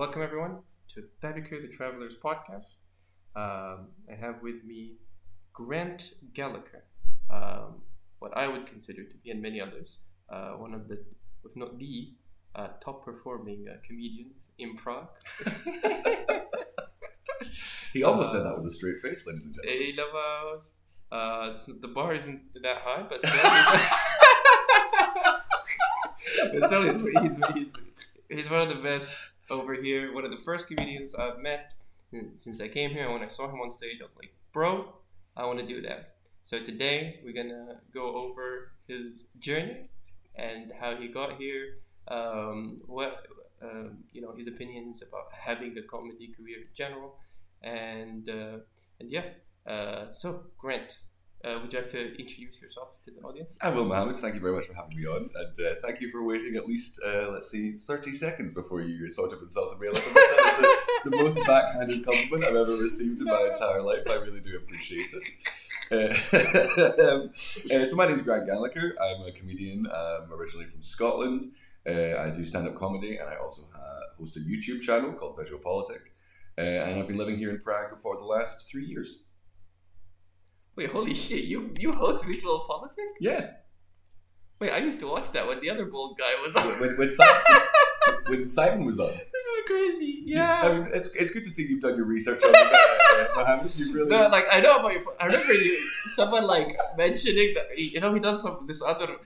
welcome everyone to Babiker the Travelers podcast. Um, I have with me Grant Gallacher, um, what I would consider to be, and many others, uh, one of the, if not the, uh, top performing uh, comedians in Prague. He almost said that with a straight face, ladies and gentlemen. Uh, the bar isn't that high, but still, but still he's, he's, he's, he's one of the best over here. One of the first comedians I've met since I came here. And when I saw him on stage, I was like, bro, I want to do that. So today we're gonna go over his journey and how he got here. Um, what um, you know, his opinions about having a comedy career in general, and uh, and yeah. Uh, so Grant, uh, would you like to introduce yourself to the audience? I will, Mohammed. Thank you very much for having me on, and uh, thank you for waiting at least, uh, let's see, 30 seconds before you sort of insulted me a little bit. That is the, the most backhanded compliment I've ever received in my entire life. I really do appreciate it. Uh, um, uh, so my name is Grant Gallacher. I'm a comedian. I'm originally from Scotland. Uh, I do stand-up comedy, and I also host a YouTube channel called VisualPolitik. Uh, and I've been living here in Prague for the last three years. Wait, holy shit! You you host Visual Politics? Yeah. Wait, I used to watch that when the other bald guy was on. When, when, Simon, when Simon was on. this is crazy. Yeah. I mean, it's, it's good to see you've done your research on uh, Mohammed. You really. No, like I know about your. I remember you, someone like mentioning that you know he does some this other.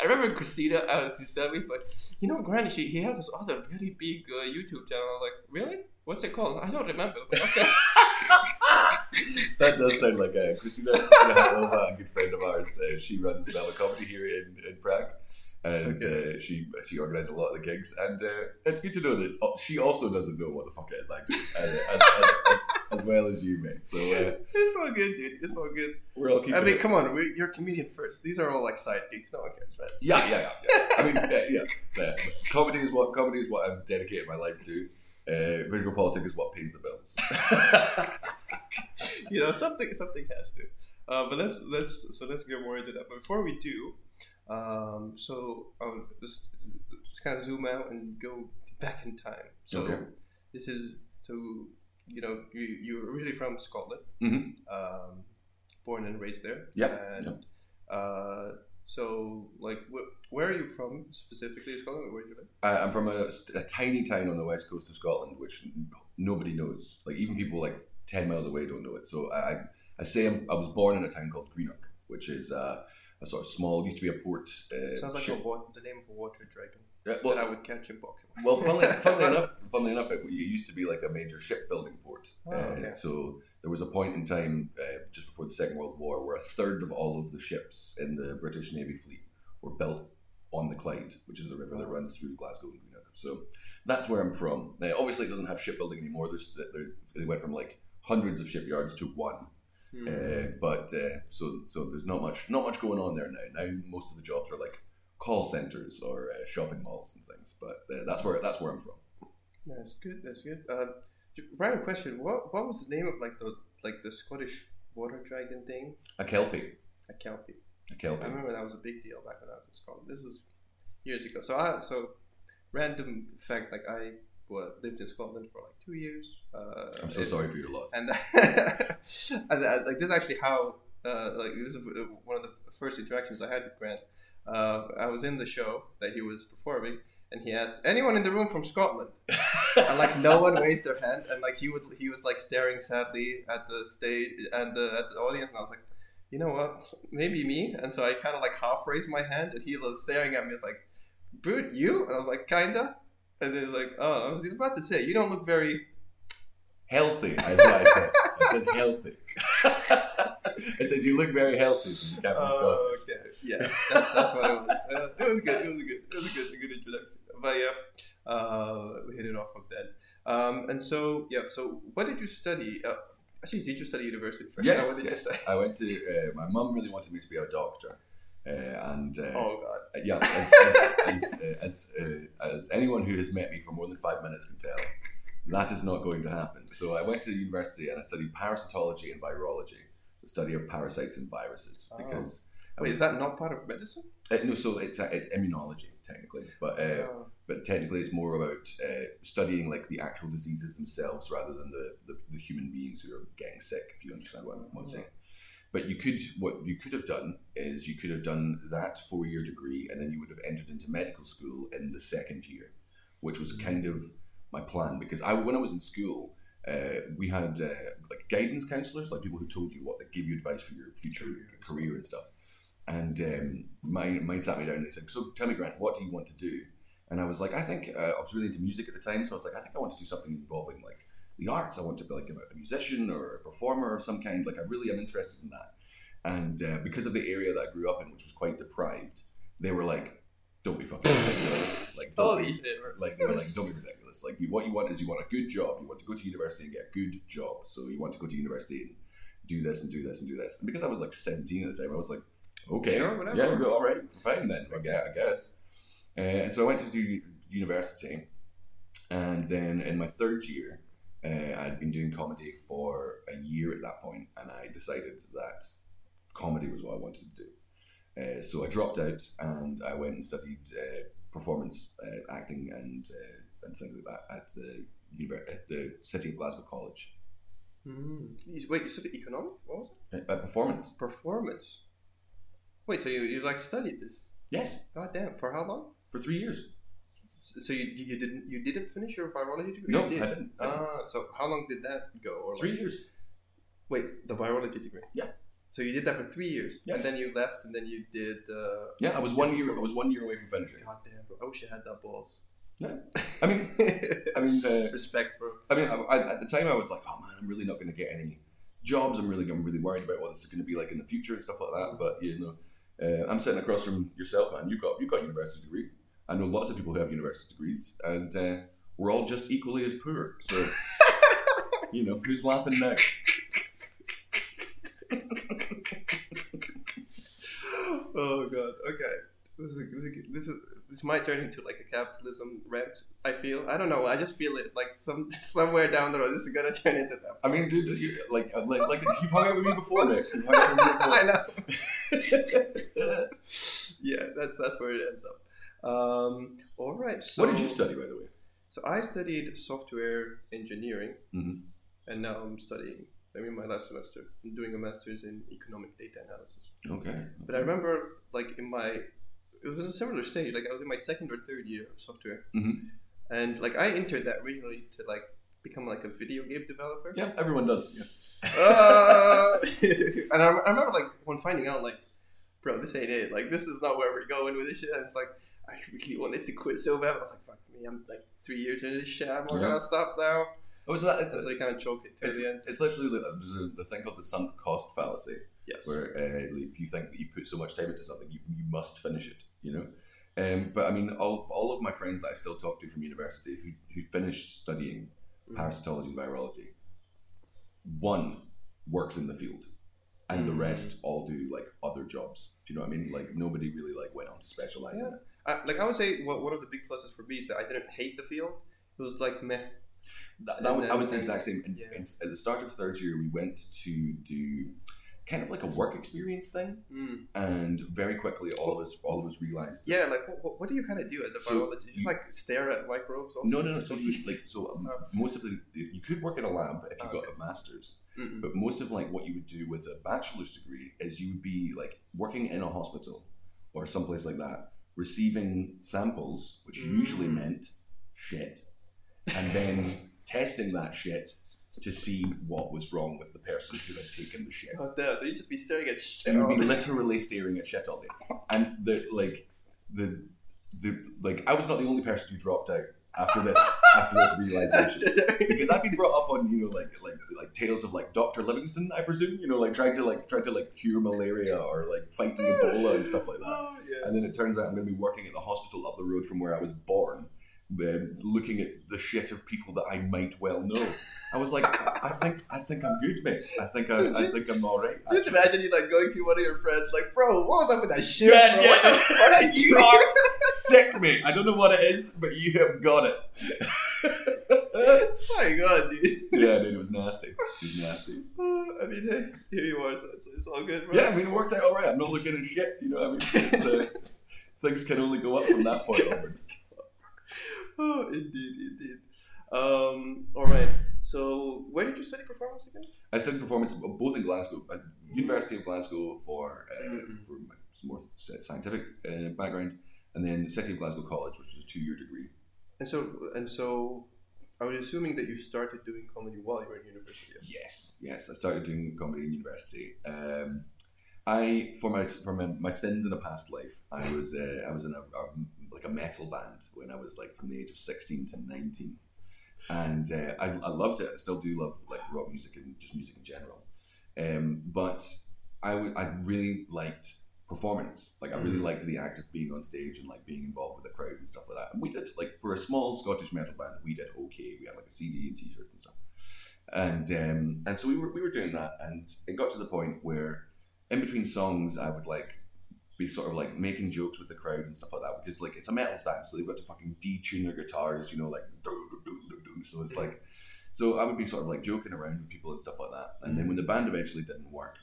I remember Christina. I was just telling me like, you know, Granny, she he has this other really big uh, YouTube channel. I was like, really? What's it called? I don't remember. I like, okay. that does sound like a Christina, Christina Hanova, a good friend of ours. Uh, she runs Bella Comedy here in, in Prague. And Okay. uh, she she organises a lot of the gigs, and uh, it's good to know that uh, she also doesn't know what the fuck it is I do, uh, as, as, as, as well as you, mate. So uh, it's all good, dude. It's all good. we're all keeping. I mean, it- come on, we, you're a comedian first. These are all like side gigs. No one cares, right? Yeah, yeah, yeah. yeah. I mean, uh, yeah, yeah. Comedy is what comedy is what I've dedicated my life to. Uh, visual politics is what pays the bills. you know, something something has to. Uh, but let's let's so let's get more into that. But before we do, um, so um, let's, let's kind of zoom out and go back in time. So Okay. this is so you know you you're originally from Scotland, Mhm. um, born and raised there. Yeah, And uh, so like wh- where are you from specifically in Scotland? Where do you live? I'm from a, a tiny town on the west coast of Scotland, which n- nobody knows. Like even people like ten miles away don't know it. So I, I- say I'm, I was born in a town called Greenock, which is uh, a sort of small, used to be a port. Uh, Sounds like a, ship- wa- the name of a water dragon Yeah, that I would catch in Pokemon. well, funnily, funnily enough, funnily enough, it, it used to be like a major shipbuilding port. Oh, Uh, okay. So there was a point in time uh, just before the Second World War where a third of all of the ships in the British Navy fleet were built on the Clyde, which is the river that runs through Glasgow and Greenock. So that's where I'm from. Now, obviously, it doesn't have shipbuilding anymore. There's there, they went from like hundreds of shipyards to one. Hmm. Uh, but uh, so so there's not much not much going on there now. Now most of the jobs are like call centers or uh, shopping malls and things. But uh, that's where that's where I'm from. That's good. That's good. Uh, j- question: What what was the name of like the like the Scottish water dragon thing? A kelpie, A kelpie. a kelpie. I remember that was a big deal back when I was in Scotland. This was years ago. So I so random fact like I what, lived in Scotland for like two years. Uh, I'm so sorry for your loss. And and uh, like this is actually how uh, like this is one of the first interactions I had with Grant. Uh, I was in the show that he was performing, and he asked anyone in the room from Scotland, and like no one raised their hand, and like he would he was like staring sadly at the stage and the, at the audience, and I was like, you know what, maybe me, and so I kind of like half raised my hand, and he was staring at me, was like, Brute, you, and I was like, kinda, and they're like, oh, I was about to say, you don't look very Healthy, is what I said. I said healthy. I said you look very healthy since you can't be Scottish. Oh, okay. Yeah, that's, that's what it was. Uh, it was good. It was a good. It was a good, a good introduction. But yeah, uh, we hit it off of that. Um, and so yeah. So what did you study? Uh, actually, did you study university first? Yes, what did yes. you study? I went to. Uh, my mum really wanted me to be a doctor, and uh, Oh God. yeah, as as as, uh, as, uh, as anyone who has met me for more than five minutes can tell, that is not going to happen. So I went to university and I studied parasitology and virology, the study of parasites and viruses, Oh. because. Wait, is that not part of medicine? uh, no, so it's uh, it's immunology technically, but uh, Oh. but technically it's more about uh, studying like the actual diseases themselves rather than the, the, the human beings who are getting sick. If you understand what I'm, what I'm saying. But you could what you could have done is you could have done that four year degree and then you would have entered into medical school in the second year, which was kind of my plan because I when I was in school. Uh, we had uh, like guidance counselors, like people who told you what, that gave you advice for your future career and stuff. And um, mine, mine sat me down and they said, "So tell me, Grant, what do you want to do?" And I was like, "I think uh, I was really into music at the time, so I was like, I think I want to do something involving like the arts. I want to be like a, musician or a performer of some kind. Like I really am interested in that." And uh, because of the area that I grew up in, which was quite deprived, they were like, "Don't be fucking ridiculous! Like, don't Holy be, like they were like, don't be ridiculous. Like you, what you want is you want a good job. You want to go to university and get a good job. So you want to go to university and do this and do this and do this. And because I was like 17 at the time, I was like, okay, Sure, whatever. yeah, go- all right, fine then. I guess. I guess. Uh, and so I went to do university, and then in my third year, uh, I'd been doing comedy for a year at that point, and I decided that comedy was what I wanted to do. Uh, so I dropped out and I went and studied uh, performance uh, acting and uh, and things like that at the at the City of Glasgow College. Mm. Wait, you studied economics? What was it? Uh, performance, Performance. Wait, so you, you like studied this? yes, God damn, for how long? for three years. So you, you didn't you didn't finish your virology degree? No, You did? I didn't. Ah, so how long did that go? Or Three like- years. Wait, the virology degree. Yeah. So you did that for three years, Yes. and then you left, and then you did. Uh, Yeah, I was one year. I was one year away from finishing. God damn, bro. I wish I had that balls. Yeah. I mean, I mean, uh, respect, bro. I mean, I, I, at the time I was like, oh man, I'm really not going to get any jobs. I'm really, I'm really worried about what this is going to be like in the future and stuff like that. But you know, uh, I'm sitting across from yourself, man. You've got, you've got a university degree. I know lots of people who have university degrees, and uh, we're all just equally as poor. So, you know, who's laughing now? oh god. Okay. This is this is this is this might turn into like a capitalism rant. I feel. I don't know. I just feel it like some somewhere down the road. This is gonna turn into that. I mean, dude, you, like, uh, like, like, you've hung out with me before, Nick. You've hung out with me before. I know. yeah, that's that's where it ends up. Um, all right. So, what did you study, by the way? So I studied software engineering, Mhm. and now I'm studying. I'm in my last semester. I'm doing a master's in economic data analysis. Okay. But I remember, like in my, it was in a similar stage. Like I was in my second or third year of software, Mhm. and like I entered that originally to like become like a video game developer. Yeah, everyone does. Yeah. Uh, and I, I remember like when finding out like, bro, this ain't it. Like this is not where we're going with this shit. And it's like I really wanted to quit so bad. I was like, fuck me, I'm like three years into this shit. I'm not Yeah. gonna stop now. Oh, so that is So kind of choked it to It's, the end. it's literally the, the thing called the sunk cost fallacy, Yes. where uh, if you think that you put so much time into something, you, you must finish it. You know. Um, but I mean, all, all of my friends that I still talk to from university who, who finished studying Mhm. parasitology and virology, one works in the field, and the Mhm. rest all do like other jobs. Do you know what I mean? Like nobody really like went on to specialize in it. I, like I would say, what one of the big pluses for me is that I didn't hate the field. It was like meh. That, that was, I was the exact same. In, yeah. in- at the start of third year, we went to do kind of like a work experience thing, Mm. and very quickly, all of us, all of us realized. Yeah, like what, what, do you kind of do as a So, biologist? You you- just like stare at microbes. No, no, no. So you, like, so um, Oh. most of the you could work in a lab if you Oh, got okay. a master's, Mm-mm. but most of like what you would do with a bachelor's degree is you would be like working in a hospital or someplace like that, receiving samples, which usually Mm. meant shit, and then testing that shit to see what was wrong with the person who had taken the shit. Damn, so you'd just be staring at shit. You would be literally staring at shit all day, and the like the the like I was not the only person who dropped out after this after this realization. Because I've been brought up on you know like like like tales of like Doctor Livingstone I presume you know like trying to like trying to like cure malaria or like fighting Ebola and stuff like that. Oh, yeah. and then it turns out I'm going to be working at the hospital up the road from where I was born um, looking at the shit of people that I might well know I was like I, think I think I'm good mate I think I, I think I'm all right Just actually. imagine you like going to one of your friends, like, bro, what was up with that shit? Yeah, bro? yeah. Fuck? you are sick mate I don't know what it is but you have got it My god, dude. yeah dude it was nasty it was nasty I mean, hey, here you are, so it's, it's all good, bro. Yeah, I mean, it worked out all right. I'm not looking at shit. You know, what I mean, it's, uh, things can only go up from that point onwards. Oh, indeed, indeed. Um, all right. So, where did you study performance again? I studied performance both in Glasgow, at University of Glasgow for uh, Mhm. for my more scientific uh, background, and then City of Glasgow College, which was a two-year degree. And so, and so, I was assuming that you started doing comedy while you were in university. Yes, yes. I started doing comedy in university. Um, I for my for my, my sins in a past life, I was uh, I was in a, a like a metal band when I was like from the age of sixteen to nineteen, and uh, I, I loved it. I still do love like rock music and just music in general. Um, but I, w- I really liked performance. Like I really Mhm. liked the act of being on stage and like being involved with the crowd and stuff like that. And we did like for a small Scottish metal band, we did okay. We had like a CD and T-shirts and stuff. And um, and so we were we were doing that, and it got to the point where in between songs, I would like be sort of like making jokes with the crowd and stuff like that because like it's a metal band, so they've got to fucking detune their guitars, you know, like do do do do do. So it's like, so I would be sort of like joking around with people and stuff like that. And then when the band eventually didn't work,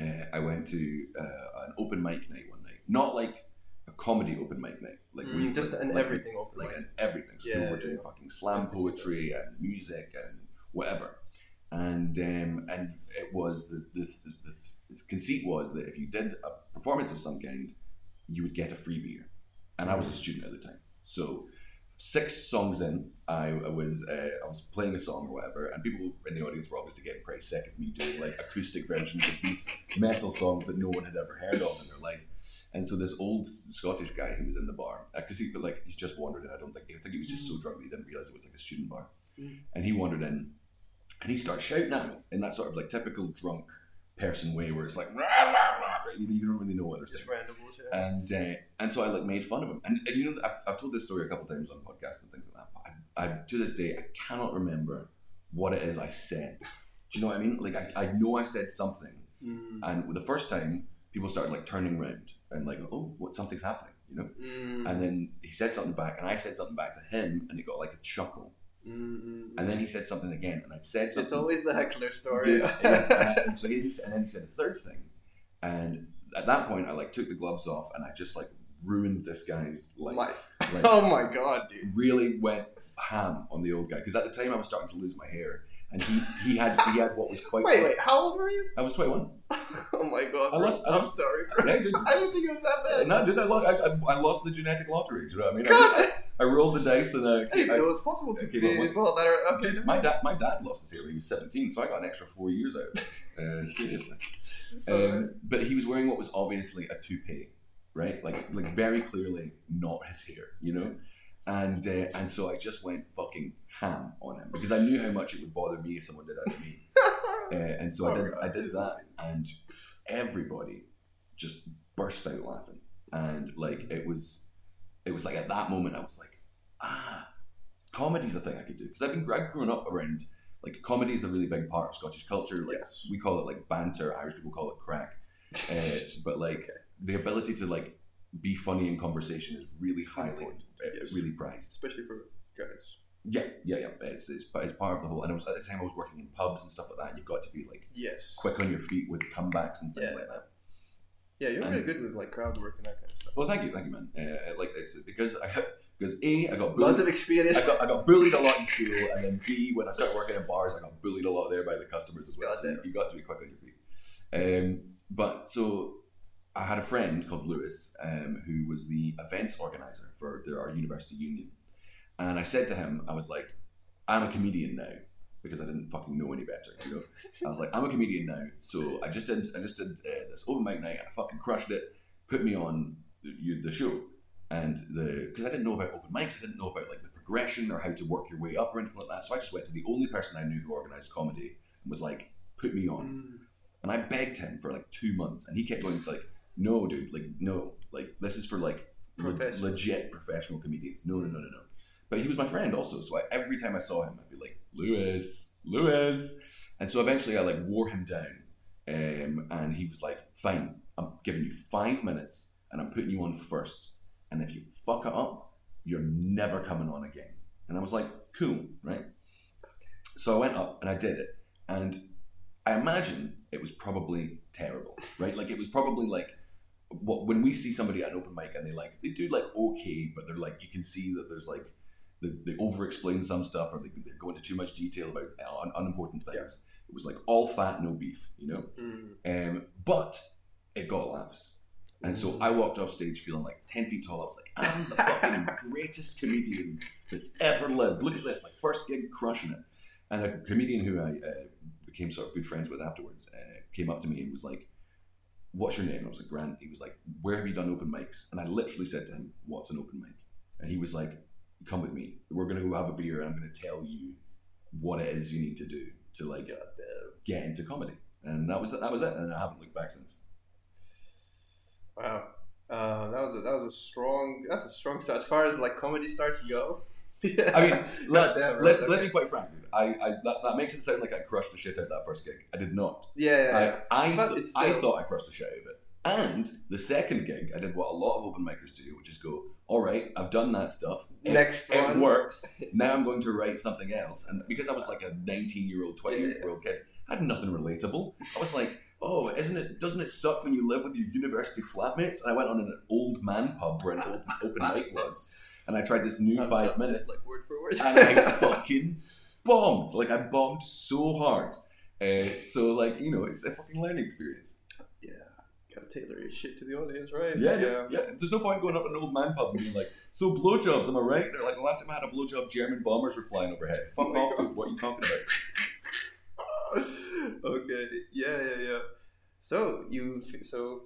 uh, I went to uh, an open mic night one night, not like a comedy open mic night, like Mm, just like, an like- everything open like mic. an everything. So Yeah, people were doing yeah. fucking slam I can see that. poetry and music and whatever. And um, and it was the this the, the conceit was that if you did a performance of some kind, you would get a free beer. And I was a student at the time, so six songs in, I, I was uh, I was playing a song or whatever, and people in the audience were obviously getting pretty sick of me doing like acoustic versions of these metal songs that no one had ever heard of in their life. And so this old Scottish guy who was in the bar, because he like he just wandered in. I don't think I think he was just so drunk that he didn't realize it was like a student bar, Mm. and he wandered in, and he starts shouting at me in that sort of like typical drunk person way, where it's like "Rah, rah, rah," you, you don't really know what they're saying. Just random bullshit. And uh, and so I like made fun of him. And, and you know, I've, I've told this story a couple times on podcasts and things like that. But I, I to this day I cannot remember what it is I said. Do you know what I mean? Like I, I know I said something, Mm, and the first time people started like turning around and like, oh, what something's happening, you know. mm, And then he said something back, and I said something back to him, and he got like a chuckle. Mm, mm, And then he said something again, and I said something. It's always the heckler story. Dude, yeah, and, and so he, and then he said a third thing, and at that point I like took the gloves off and I just like ruined this guy's life. My- Like, oh my god, dude. really went ham on the old guy because at the time I was starting to lose my hair, and he, he had he had what was quite. Wait, wait, how old were you? I was twenty one. Oh my god. I lost- I I'm sorry, bro. Yeah, dude. I didn't think it was that bad. No, dude, I lost, I, I, I lost the genetic lottery. Do you know what I mean? God, I rolled the dice and uh, I didn't know it was possible to be what's- well, that are, okay. Dude, my dad, my dad lost his hair when he was seventeen, so I got an extra four years out. Uh, seriously, um, but he was wearing what was obviously a toupee, right? Like, like very clearly not his hair, you know. And uh, and so I just went fucking ham on him because I knew how much it would bother me if someone did that to me. Uh, and so I Oh, did, God. I did that, and everybody just burst out laughing, and like it was, it was like at that moment I was like, ah, comedy's a thing I could do because I've been I've grown up around like comedy is a really big part of Scottish culture. Like yes. we call it like banter, Irish people call it crack, uh, but like the ability to like be funny in conversation is really highly, uh, yes. really prized. Especially for guys. Yeah, yeah, yeah. It's, it's, it's part of the whole. And it was, at the time I was working in pubs and stuff like that. And You've got to be like Yes. quick on your feet with comebacks and things Yeah. like that. Yeah, you're And- really good with like crowd work and that kind of stuff. Well, thank you, thank you, man. Uh, like it's because I because a I got Lots bullied. of experience. I got, I got bullied a lot in school, and then B, when I started working in bars, I got bullied a lot there by the customers as well. So you got to be quick on your feet. Um, but so I had a friend called Lewis, um, who was the events organizer for our university union, and I said to him, I was like, "I'm a comedian now." Because I didn't fucking know any better, you know. I was like, I'm a comedian now, so I just did, I just did uh, this open mic night, and I fucking crushed it. Put me on the, you, the show, and the because I didn't know about open mics, I didn't know about like the progression or how to work your way up or anything like that. So I just went to the only person I knew who organized comedy and was like, "Put me on." Mm. And I begged him for like two months, and he kept going like, "No, dude, like no, like this is for like le- legit professional comedians. No, no, no, no, no." But he was my friend also, so I, every time I saw him, I'd be like, "Lewis, Lewis," and so eventually I like wore him down, um, and he was like, "Fine, I'm giving you five minutes, and I'm putting you on first, and if you fuck it up, you're never coming on again." And I was like, "Cool, right?" So I went up and I did it, and I imagine it was probably terrible, right? Like it was probably like what when we see somebody at an open mic and they like they do like okay, but they're like you can see that there's like they, they over explain some stuff or they, they go into too much detail about uh, un, unimportant things. It was like all fat, no beef, you know. Mm. Um, but it got laughs. And so I walked off stage feeling like 10 feet tall. I was like, I'm the fucking greatest comedian that's ever lived. Look at this, like first gig crushing it. And a comedian who I uh, became sort of good friends with afterwards uh, came up to me and was like, What's your name? I was like, Grant. He was like, Where have you done open mics? And I literally said to him, What's an open mic? And he was like, Come with me. We're going to go have a beer and I'm going to tell you what it is you need to do to like get into comedy. And that was that was it. And I haven't looked back since. Wow. Uh, that was a, that was a strong. That's a strong start as far as like comedy starts go. I mean, let's right, let's, okay. let's be quite frank, dude. I, I that, that makes it sound like I crushed the shit out of that first gig. I did not. yeah, yeah, yeah. I I, th- it's I thought I crushed the shit out of it. And the second gig, I did what a lot of open micers do, which is go, all right, I've done that stuff. It, Next it one. works. Now I'm going to write something else. And because I was like a 19 year old, 20 year old kid, I had nothing relatable. I was like, oh, isn't it? Doesn't it suck when you live with your university flatmates? And I went on an old man pub where an open, open mic was, and I tried this new I've five minutes like word for word. and I fucking bombed. Like I bombed so hard. Uh, so like you know, it's a fucking learning experience. Gotta tailor your shit to the audience, right? Yeah, yeah, yeah. There's no point going up an old man pub and being like, "So blowjobs, am I right?" They're like, "The last time I had a blowjob, German bombers were flying overhead." Oh Fuck Oh off, God. dude. What are you talking about? okay. Yeah, yeah, yeah. So you so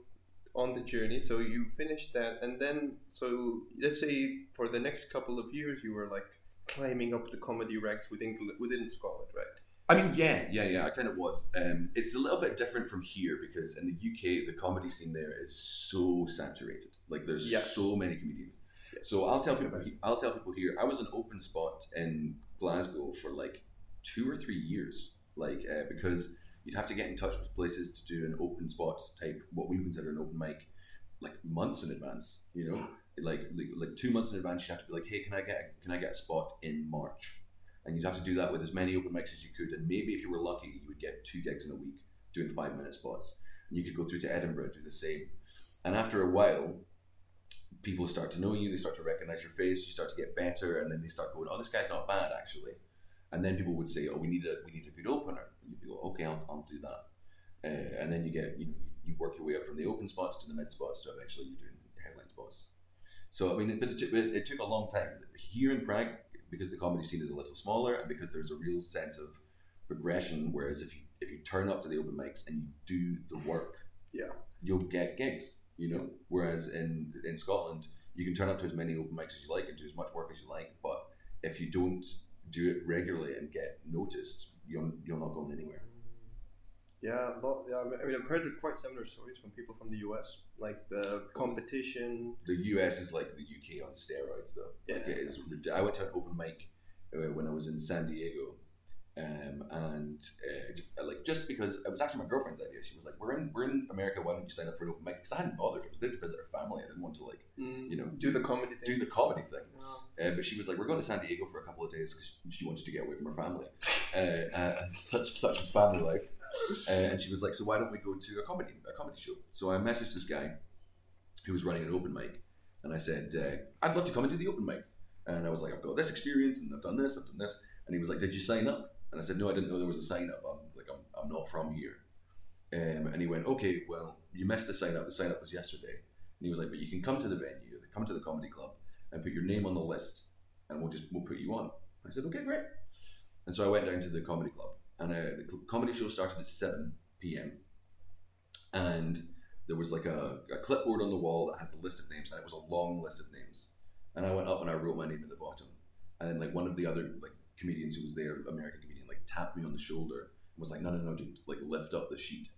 on the journey. So you finished that, and then so let's say for the next couple of years you were like climbing up the comedy ranks within within Scotland, right? I mean, yeah, yeah, yeah. I kind of was. Um, it's a little bit different from here because in the UK, the comedy scene there is so saturated. Like, there's Yeah. so many comedians. Yeah. So I'll tell people. I'll tell people here. I was an open spot in Glasgow for like two or three years. Like, uh, because you'd have to get in touch with places to do an open spot type, what we consider an open mic, like months in advance. You know, like like, like two months in advance. You have to be like, hey, can I get can I get a spot in March? And you'd have to do that with as many open mics as you could. And maybe if you were lucky, you would get two gigs in a week doing five minute spots. And you could go through to Edinburgh, do the same. And after a while, people start to know you, they start to recognize your face, you start to get better, and then they start going, "Oh, this guy's not bad actually." And then people would say, "Oh, we need a we need a good opener." And you'd go, "Okay, I'll, I'll do that." Uh, and then you get you know you work your way up from the open spots to the mid spots to eventually you're doing headline spots. So I mean, it, but it, it, it took a long time here in Prague because the comedy scene is a little smaller and because there's a real sense of progression. Whereas if you if you turn up to the open mics and you do the work, Yeah. you'll get gigs. You know, whereas in in Scotland you can turn up to as many open mics as you like and do as much work as you like, but if you don't do it regularly and get noticed, you're you're not going anywhere. Yeah, well, yeah. I mean- I mean, I've heard quite similar stories from people from the US, like the competition. The US is like the UK on steroids, though. Like Yeah. it is. I went to an open mic uh, when I was in San Diego, um, and uh, like just because it was actually my girlfriend's idea. She was like, "We're in we're in America. Why don't you sign up for an open mic?" Because I hadn't bothered. I was there to visit her family. I didn't want to like you know do the comedy thing. do the comedy thing. Yeah. Uh, but she was like, "We're going to San Diego for a couple of days because she wanted to get away from her family. Uh, uh, such such is family life." Uh, and she was like, "So why don't we go to a comedy a comedy show?" So I messaged this guy who was running an open mic, and I said, uh, "I'd love to come and do the open mic." And I was like, "I've got this experience, and I've done this, I've done this." And he was like, "Did you sign up?" And I said, "No, I didn't know there was a sign up. I'm like, I'm, I'm not from here." Um, and he went, "Okay, well, you missed the sign up. The sign up was yesterday." And he was like, "But you can come to the venue, come to the comedy club, and put your name on the list, and we'll just we'll put you on." I said, "Okay, great." And so I went down to the comedy club, and the comedy show started at seven p.m. And there was like a, a clipboard on the wall that had the list of names, and it was a long list of names. And I went up and I wrote my name at the bottom, and then like one of the other like comedians who was there, American comedian, like tapped me on the shoulder and was like, "No, no, no, dude, like lift up the sheet."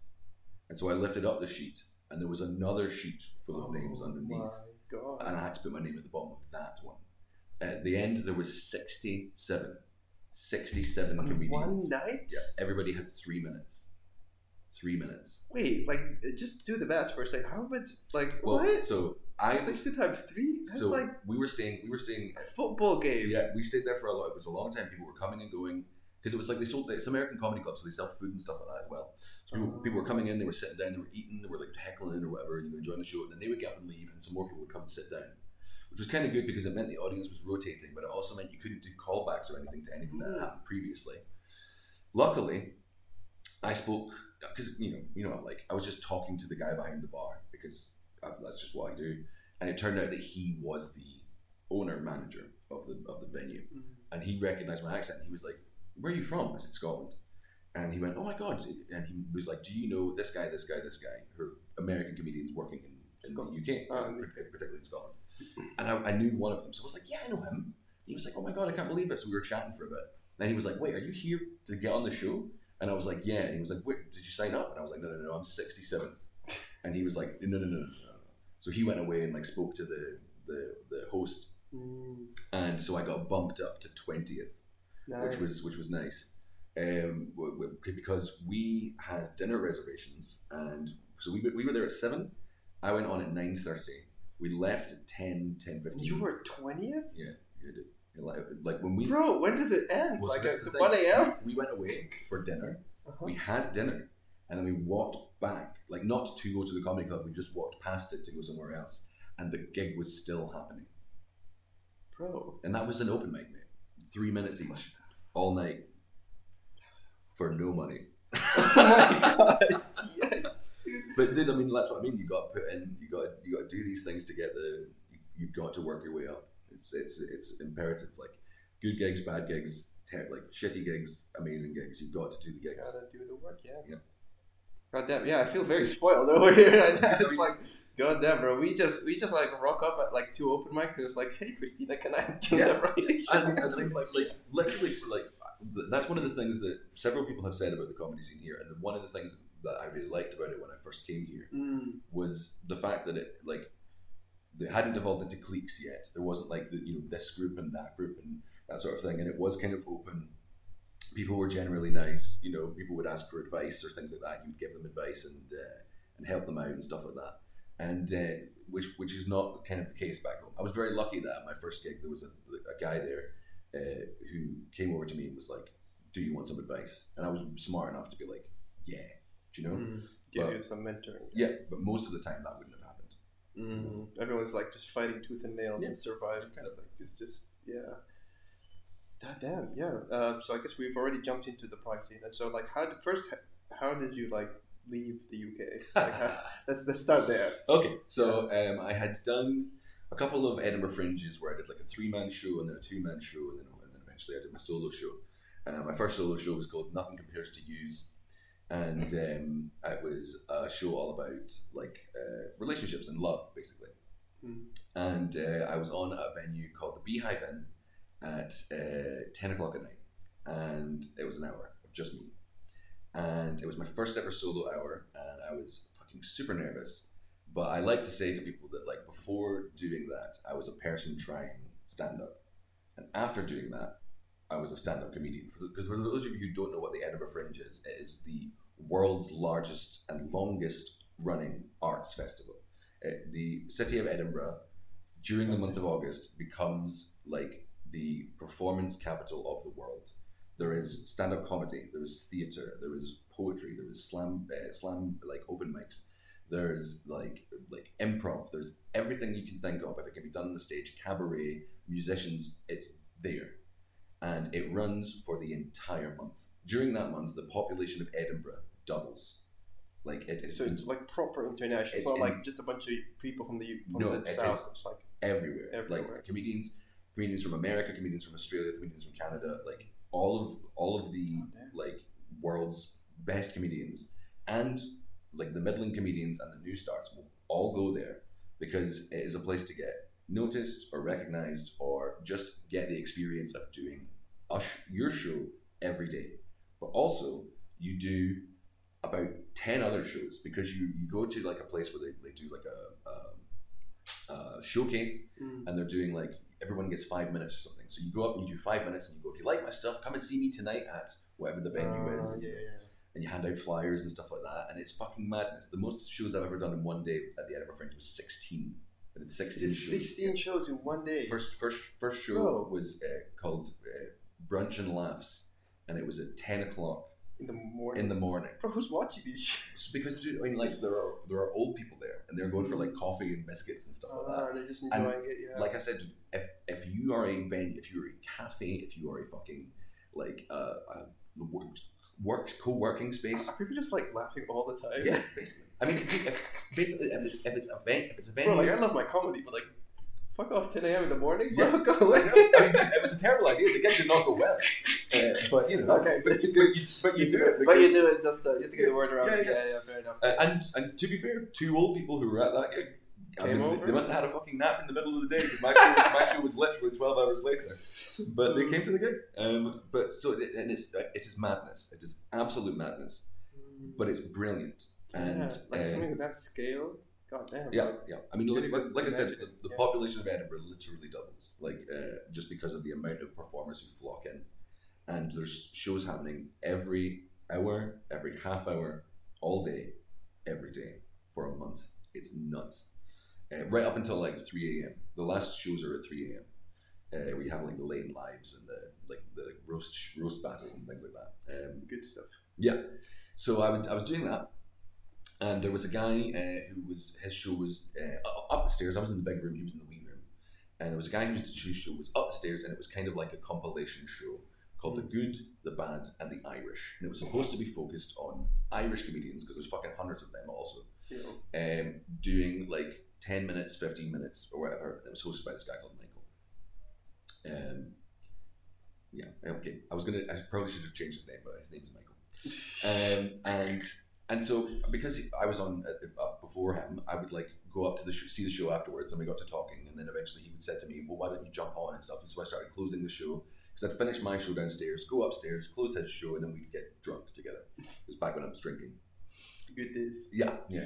And so I lifted up the sheet, and there was another sheet full of names Oh underneath My God. and I had to put my name at the bottom of that one. At the end, there was 67. 67 On comedians. one night? Yeah, everybody had three minutes. Three minutes. Wait, like uh, just do the math for a second. How much? Like Well, what? so I, Sixty times three? That's so like we were staying, we were staying, football game. yeah, we stayed there for a lot. It was a long time. People were coming and going because it was like they sold it's American comedy club, so they sell food and stuff like that as well. So people, oh. people were coming in, they were sitting down, they were eating, they were like heckling or whatever, and you know, enjoying the show, and then they would get up and leave, and some more people would come and sit down, which was kind of good because it meant the audience was rotating, but it also meant you couldn't do callbacks or anything to anything that had mm. happened previously. Luckily, I spoke because you know you know like I was just talking to the guy behind the bar because I, that's just what I do, and it turned out that he was the owner manager of the of the venue, mm. and he recognized my accent. He was like, "Where are you from?" I said, "Scotland." And he went, "Oh my god!" And he was like, "Do you know this guy, this guy, this guy, who are American comedians working in, in the UK, Oh, ah, particularly in Scotland?" And I, I knew one of them, so I was like, "Yeah, I know him." He was like, "Oh my god, I can't believe it!" So we were chatting for a bit. Then he was like, "Wait, are you here to get on the show?" And I was like, "Yeah." And he was like, "Wait, did you sign up?" And I was like, "No, no, no, I'm 67th." And he was like, "No, no, no, no, no." no. So he went away and like spoke to the the, the host, Mm, and so I got bumped up to 20th which was which was nice. Um, because we had dinner reservations, and so we, we were there at seven. I went on at nine thirty. We left at 10, 10 15. You were twentieth, yeah, you did. Like, like when we bro. When does it end? Well, like is at one a.m. we went away for dinner. Uh-huh. We had dinner, and then we walked back, like not to go to the comedy club. We just walked past it to go somewhere else, and the gig was still happening. Bro, And that was an open mic, mate. Three minutes each, all night, for no money. oh my god, yes. But dude, I mean, that's what I mean. You got to put in, you got you got to do these things to get the. You, you've got to work your way up. It's it's it's imperative. Like good gigs, bad gigs, ter- like shitty gigs, amazing gigs. You've got to do the gigs. Gotta do the work, yeah. Yeah. God damn, yeah, I feel very spoiled over here right now. It's like, god damn, bro. We just we just like rock up at like two open mics and it's like, hey, Christina, can I do Yeah. the Friday show? And, and It's like, like literally, like that's one of the things that several people have said about the comedy scene here, and one of the things that I really liked about it when I first came here Mm, was the fact that it like they hadn't evolved into cliques yet. There wasn't like the you know this group and that group and that sort of thing, and it was kind of open. People were generally nice. You know, people would ask for advice or things like that. You would give them advice and uh, and help them out and stuff like that. And uh, which which is not kind of the case back home. I was very lucky that at my first gig there was a, a guy there uh, who came over to me and was like, "Do you want some advice?" And I was smart enough to be like, "Yeah." Do you know? mm. Give But- you some mentoring. Yeah, but most of the time that wouldn't have happened. Mm. Everyone's like just fighting tooth and nail Yeah. to survive. Kind of like it's just yeah. God damn, yeah. Uh, so I guess we've already jumped into the pride scene, and so like, how did first? How did you like leave the UK? Like, how, let's let's start there. Okay, so um, I had done a couple of Edinburgh Fringes where I did like a three man show and then a two man show, and then, and then eventually I did my solo show. Uh, my first solo show was called Nothing Compares to Use, and um, it was a show all about like uh, relationships and love, basically. Mm. And uh, I was on a venue called the Beehive Inn at uh, 10 o'clock at night, and it was an hour of just me. And it was my first ever solo hour, and I was fucking super nervous. But I like to say to people that, like, before doing that, I was a person trying stand up. And after doing that, I was a stand up comedian. Because for those of you who don't know what the Edinburgh Fringe is, it is the world's largest and longest running arts festival. Uh, the city of Edinburgh, during the month of August, becomes like the performance capital of the world. There is stand up comedy, there is theatre, there is poetry, there is slam, uh, slam like open mics there's like like improv there's everything you can think of if it can be done on the stage cabaret musicians it's there and it runs for the entire month during that month the population of edinburgh doubles like it is So it's like proper international. It's not in- like just a bunch of people from the from No, the it south. is- It's like everywhere. Everywhere. Like comedians, comedians from America, comedians from Australia, comedians from Canada, like all of all of the Oh, like world's best comedians and like the middling comedians and the new starts will all go there because it is a place to get noticed or recognized or just get the experience of doing sh- your show every day. But also you do about 10 other shows because you, you go to like a place where they, they do like a, a, a showcase mm, and they're doing like everyone gets five minutes or something. So you go up and you do five minutes and you go, if you like my stuff, come and see me tonight at whatever the venue uh, is. yeah, yeah. And you hand out flyers and stuff like that. And it's fucking madness. The most shows I've ever done in one day at the Edinburgh Fringe was 16. I did 16 Just shows. sixteen shows in one day. First, first, first show Bro. was uh, called uh, Brunch and Laughs. and it was at ten o'clock In the morning. in the morning. Bro, who's watching these shows? It's because dude, I mean, like there are there are old people there, and they're going for like coffee and biscuits and stuff like that. Ah, they're just enjoying it, yeah. Like I said, if if you are a venue, if you're a cafe, if you are a fucking like uh, uh work, work co-working space, Are people just like laughing all the time? yeah, basically. I mean, dude, if, basically, if it's if it's a ven- if it's a venue, Bro, like I love my comedy, but like, fuck off 10 a.m. in the morning, bro. Yeah. Go I away. know. I mean, dude, it was a terrible idea. The gig did not go well, uh, but you know, Okay, but, but, you, but you do it. But you do it just, uh, just to get the word around. Yeah, Yeah, yeah. yeah, fair enough. Uh, and and to be fair, two old people who were at that gig, I Came mean, over? they must have had a fucking nap in the middle of the day because my show, was, my show was literally twelve hours later. But they came to the gig. Um, but so it, and it's it is madness. It is absolute madness. But it's brilliant. And yeah, like uh, something of that scale. God damn. yeah, yeah. I mean, Really like, like I said, the, the yeah. population of Edinburgh literally doubles, like uh, just because of the amount of performers who flock in, and there's shows happening every hour, every half hour, all day, every day for a month. It's nuts. Uh, right up until like three a.m. The last shows are at three a.m. Uh, we have like the late lives and the like the roast roast battles and things like that. Um, Good stuff. yeah. So I was, I was doing that, and there was a guy uh, who was his show was uh, up the stairs. I was in the big room. He was in the wee room, and there was a guy whose show was up the stairs, and it was kind of like a compilation show called The Good, The Bad, and The Irish, and it was supposed to be focused on Irish comedians because there's fucking hundreds of them also know. um, doing like 10 minutes, 15 minutes, or whatever. And it was hosted by this guy called Michael. Um, yeah, okay. I was gonna, I probably should have changed his name, but his name is Michael. Um, and and so because I was on uh, uh, before him, I would like go up to the show, see the show afterwards, and we got to talking, and then eventually he would say to me, "Well, why don't you jump on and stuff?" And so I started closing the show because I'd finished my show downstairs, go upstairs, close his show, and then we'd get drunk together. It was back when I was drinking. Good days. Yeah, yeah,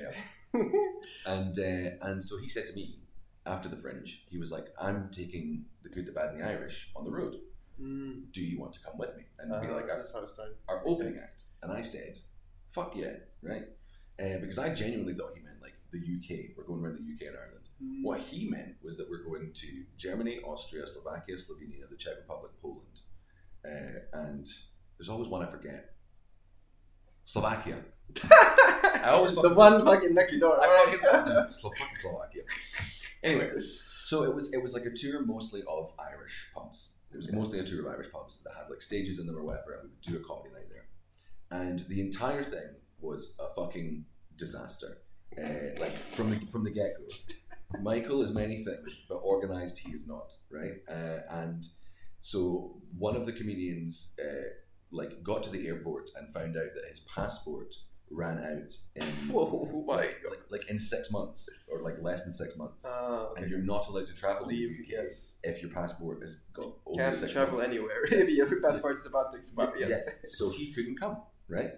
yeah. And uh, and so he said to me after the fringe, he was like, "I'm taking the good, the bad, and the Irish on the road. Mm. Do you want to come with me?" And Uh, be like our, how it started. our opening act. And I said, "Fuck yeah!" Right? Uh, because I genuinely thought he meant like the UK. We're going around the UK and Ireland. Mm. What he meant was that we're going to Germany, Austria, Slovakia, Slovenia, the Czech Republic, Poland, uh, and there's always one I forget. Slovakia. I always the fucking- one fucking next door. I alright. fucking Slo- fucking Slovakia. Anyway, so it was it was like a tour mostly of Irish pubs. It was Okay. mostly a tour of Irish pubs that had like stages in them or whatever, and we would do a comedy night there. And the entire thing was a fucking disaster. Uh, like from the from the get go. Michael is many things, but organized he is not, right? Uh, and so one of the comedians uh, like got to the airport and found out that his passport ran out in Whoa, my like, like, like in six months or like less than six months, Uh, and you're not allowed to travel leave, yes. if your passport has got Can't six travel months. anywhere if your passport is about to expire. yes. Yes. So he couldn't come, right?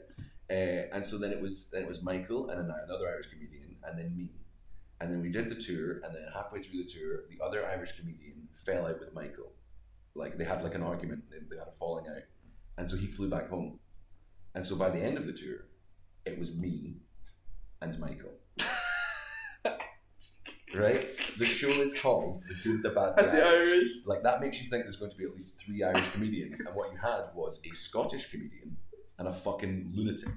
Uh, and so then it was then it was Michael and another Irish comedian, and then me, and then we did the tour, and then halfway through the tour, the other Irish comedian fell out with Michael, like they had like an argument, they, they had a falling out, and so he flew back home, and so by the end of the tour, it was me, and Michael. Right? The show is called The Good, the Bad, And the Irish. like that makes you think there's going to be at least three Irish comedians, and what you had was a Scottish comedian and a fucking lunatic.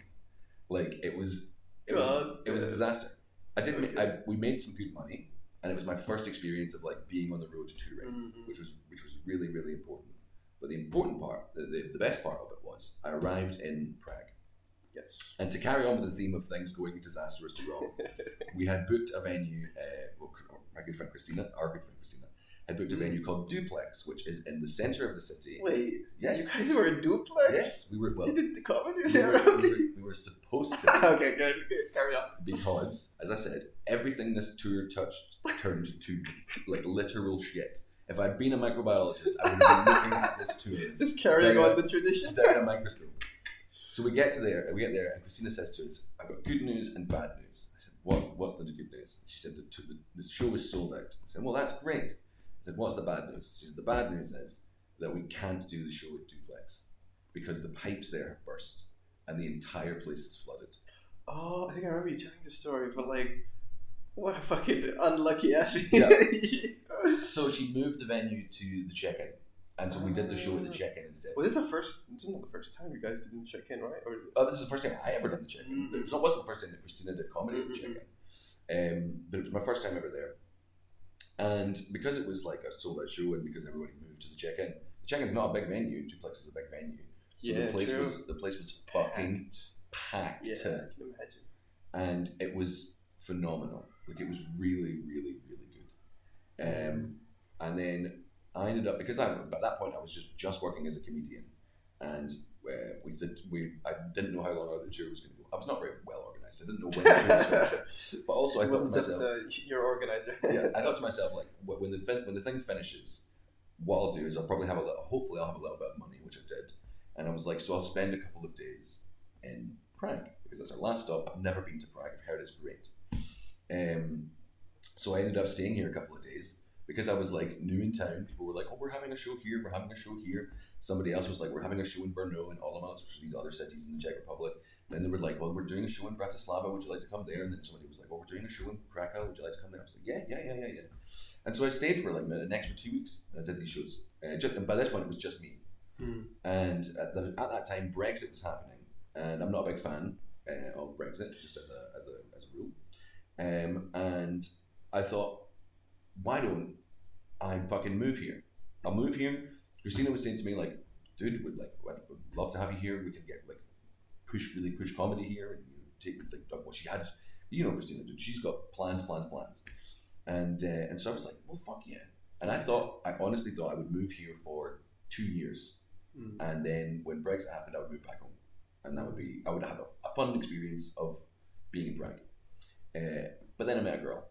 Like it was, it was, it was a disaster. I didn't. Okay. I, we made some good money, and it was my first experience of like being on the road to touring, Mhm. which was which was really really important. But the important part, the, the, the best part of it was I arrived in Prague. Yes. And to carry on with the theme of things going disastrously wrong, we had booked a venue. Uh, well, my good friend Christina, our good friend Christina, had booked a mm. venue called Duplex, which is in the center of the city. Wait, yes, you guys were in duplex? yes, we were. Well, You did the comedy we there? were, we, were, we were supposed to okay, good, good. Carry on. because, as I said, everything this tour touched turned to like literal shit. If I'd been a microbiologist, I would have been looking at this tour Just carrying on the tradition. down a microscope. So we get to there, we get there, and Christina says to us, "I've got good news and bad news." I said, "What's what's the good news?" She said, "The, t- the, the show is sold out." I said, "Well, that's great." Said, "What's the bad news?" She said, "The bad news is that we can't do the show at Duplex because the pipes there have burst and the entire place is flooded." Oh, I think I remember you telling the story, but like, what a fucking unlucky ass. Yeah. So she moved the venue to the Czech Inn, and so we did the show at the Czech Inn instead. Well, this is the first. This is not the first time you guys did the Czech Inn, right? Or Oh, this is the first time I ever done the Czech Inn. Mm. It was- it wasn't the first time that Christina did comedy at the Czech Inn, um, but it was my first time ever there. And because it was like a sold-out show, and because everybody moved to the Czech Inn, the Czech Inn's not a big venue. Duplex is a big venue, so Yeah, the place true. was the place was fucking packed, yeah, I can imagine. and it was phenomenal. Like it was really, really, really good. Um, and then I ended up because I at that point I was just just working as a comedian, and uh, we said we I didn't know how long the tour was going to go. I was not very well organized. I didn't know when tour. But also I it thought to wasn't just myself, uh, your organizer. yeah, I thought to myself like when the fin- when the thing finishes, what I'll do is I'll probably have a little. Hopefully, I'll have a little bit of money, which I did. And I was like, so I'll spend a couple of days in Prague because that's our last stop. I've never been to Prague. I've heard it's great. Um, so I ended up staying here a couple of days because I was like new in town. People were like, "Oh, we're having a show here. We're having a show here." Somebody else was like, "We're having a show in Brno and Olomouc, which are these other cities in the Czech Republic." Then they were like, "Well, we're doing a show in Bratislava. Would you like to come there?" And then somebody was like, "Well, we're doing a show in Krakow. Would you like to come there?" I was like, "Yeah, yeah, yeah, yeah, yeah." And so I stayed for like an extra two weeks and I did these shows. Uh, just, and by this point, it was just me. Hmm. And at, the, at that time, Brexit was happening, and I'm not a big fan uh, of Brexit, just as a, as a, as a rule. Um, and I thought, why don't I fucking move here? I'll move here. Christina was saying to me, like, dude, would like, I'd love to have you here. We can get like push, really push comedy here, and you know, take like what she had. You know, Christina, dude, she's got plans, plans, plans. And uh, and so I was like, well, fuck yeah. And I thought, I honestly thought I would move here for two years Hmm. and then when Brexit happened, I would move back home, and that would be I would have a, a fun experience of being in Prague. Uh, but then I met a girl,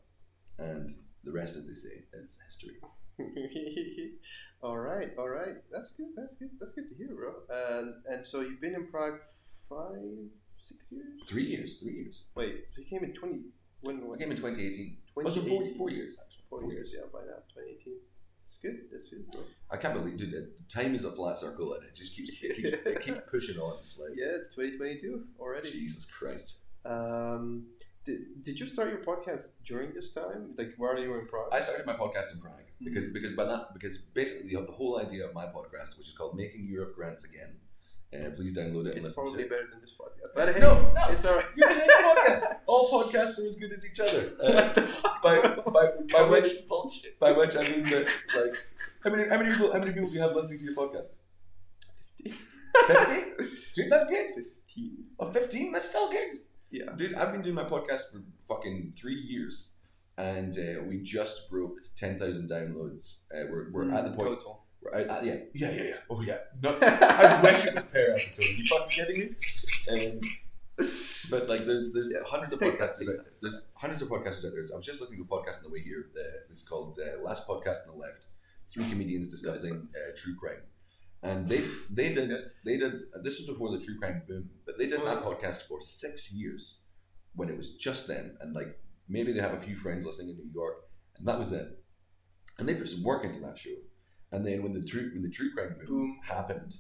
and the rest, as they say, is history. all right, all right. That's good. That's good. That's good to hear, bro. And and so you've been in Prague five, six years. Three years, three years. Wait, so you came in twenty. When? I came in 2018. Oh, so four, four years actually. Four years, yeah, by now, 2018. It's good. That's good, bro. I can't believe, dude. it- Time is a flat circle, and it just keeps it keeps, it keeps pushing on. Like Yeah, it's 2022 already. Jesus Christ. Um, did, did you start your podcast during this time? Like while you were in Prague? I started my podcast in Prague because because by that because basically the, the whole idea of my podcast, which is called Making Europe Grants Again. Uh, please download it and it's listen to probably it. better than this podcast. But hey, No, no. it's alright. You change podcasts. All podcasts are as good as each other. Uh, by, by, by which bullshit. by which I mean that like how many how many people how many people do you have listening to your podcast? Fifty? Dude, that's good. 15. Oh, 15? That's still good. Yeah. Dude, I've been doing my podcast for fucking three years. And uh, we just broke 10,000 downloads. Uh, we're we're at the point. Total. We're at, at- yeah, yeah, yeah, yeah. Oh, yeah. No, I wish it was per episode. Are you fucking kidding me? Um, but like, there's there's Yeah. hundreds of podcasters. Out, there's hundreds of podcasters out there. I was just listening to a podcast on the way here. Uh, it's called uh, Last Podcast on the Left. Three comedians discussing uh, true crime, and they they did they did this was before the true crime boom, but they did that Oh. podcast for six years when it was just them, and like maybe they have a few friends listening in New York, and that was it. And they put some work into that show, and then when the true when the true crime boom, Boom. happened,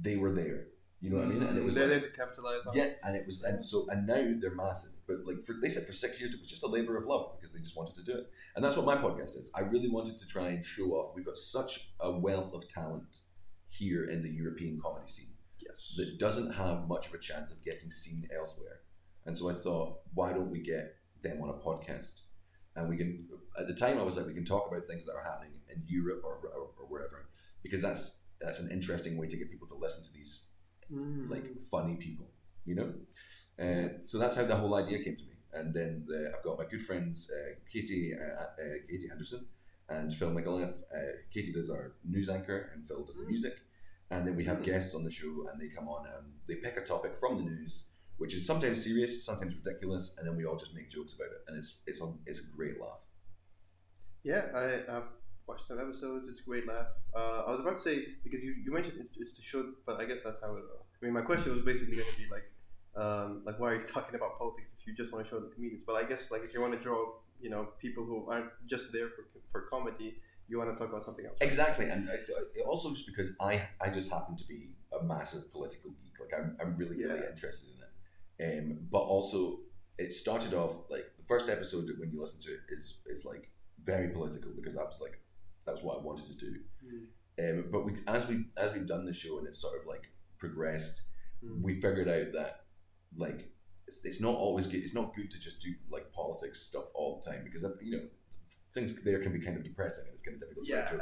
they were there. You know what I mean? And it mm, was They're like, there to capitalize on. yeah, and it was, and so, and now they're massive. But like, for, they said for six years it was just a labor of love because they just wanted to do it, and that's what my podcast is. I really wanted to try and show off. We've got such a wealth of talent here in the European comedy scene Yes. that doesn't have much of a chance of getting seen elsewhere. And so I thought, why don't we get them on a podcast? And we can, at the time, I was like, we can talk about things that are happening in Europe or, or, or wherever, because that's that's an interesting way to get people to listen to these Mm. like funny people, you know. Uh, so that's how the whole idea came to me. And then the, I've got my good friends uh, Katie uh, uh, Katie Henderson and Phil McAuliffe. Uh, Katie does our news anchor, and Phil does the Mm. music. And then we have guests on the show, and they come on and they pick a topic from the news, which is sometimes serious, sometimes ridiculous, and then we all just make jokes about it, and it's it's a, it's a great laugh. Yeah, I, I've watched some episodes. It's a great laugh. Uh, I was about to say because you, you mentioned it's, it's to show, but I guess that's how it. I mean, my question was basically going to be like, um, like why are you talking about politics if you just want to show the comedians? But I guess like if you want to draw, you know, people who aren't just there for for comedy, you want to talk about something else. right? Exactly, and it, it also just because I I just happen to be a massive political geek. Like I'm, I'm really really interested in it. Um, but also it started off like the first episode when you listen to it is is like very political because that was like that's what I wanted to do. Mm. Um, but we, as we as we've done the show and it's sort of like progressed, Mm. we figured out that like it's, it's not always good. It's not good to just do like politics stuff all the time because you know things there can be kind of depressing and it's kind of difficult. Yeah.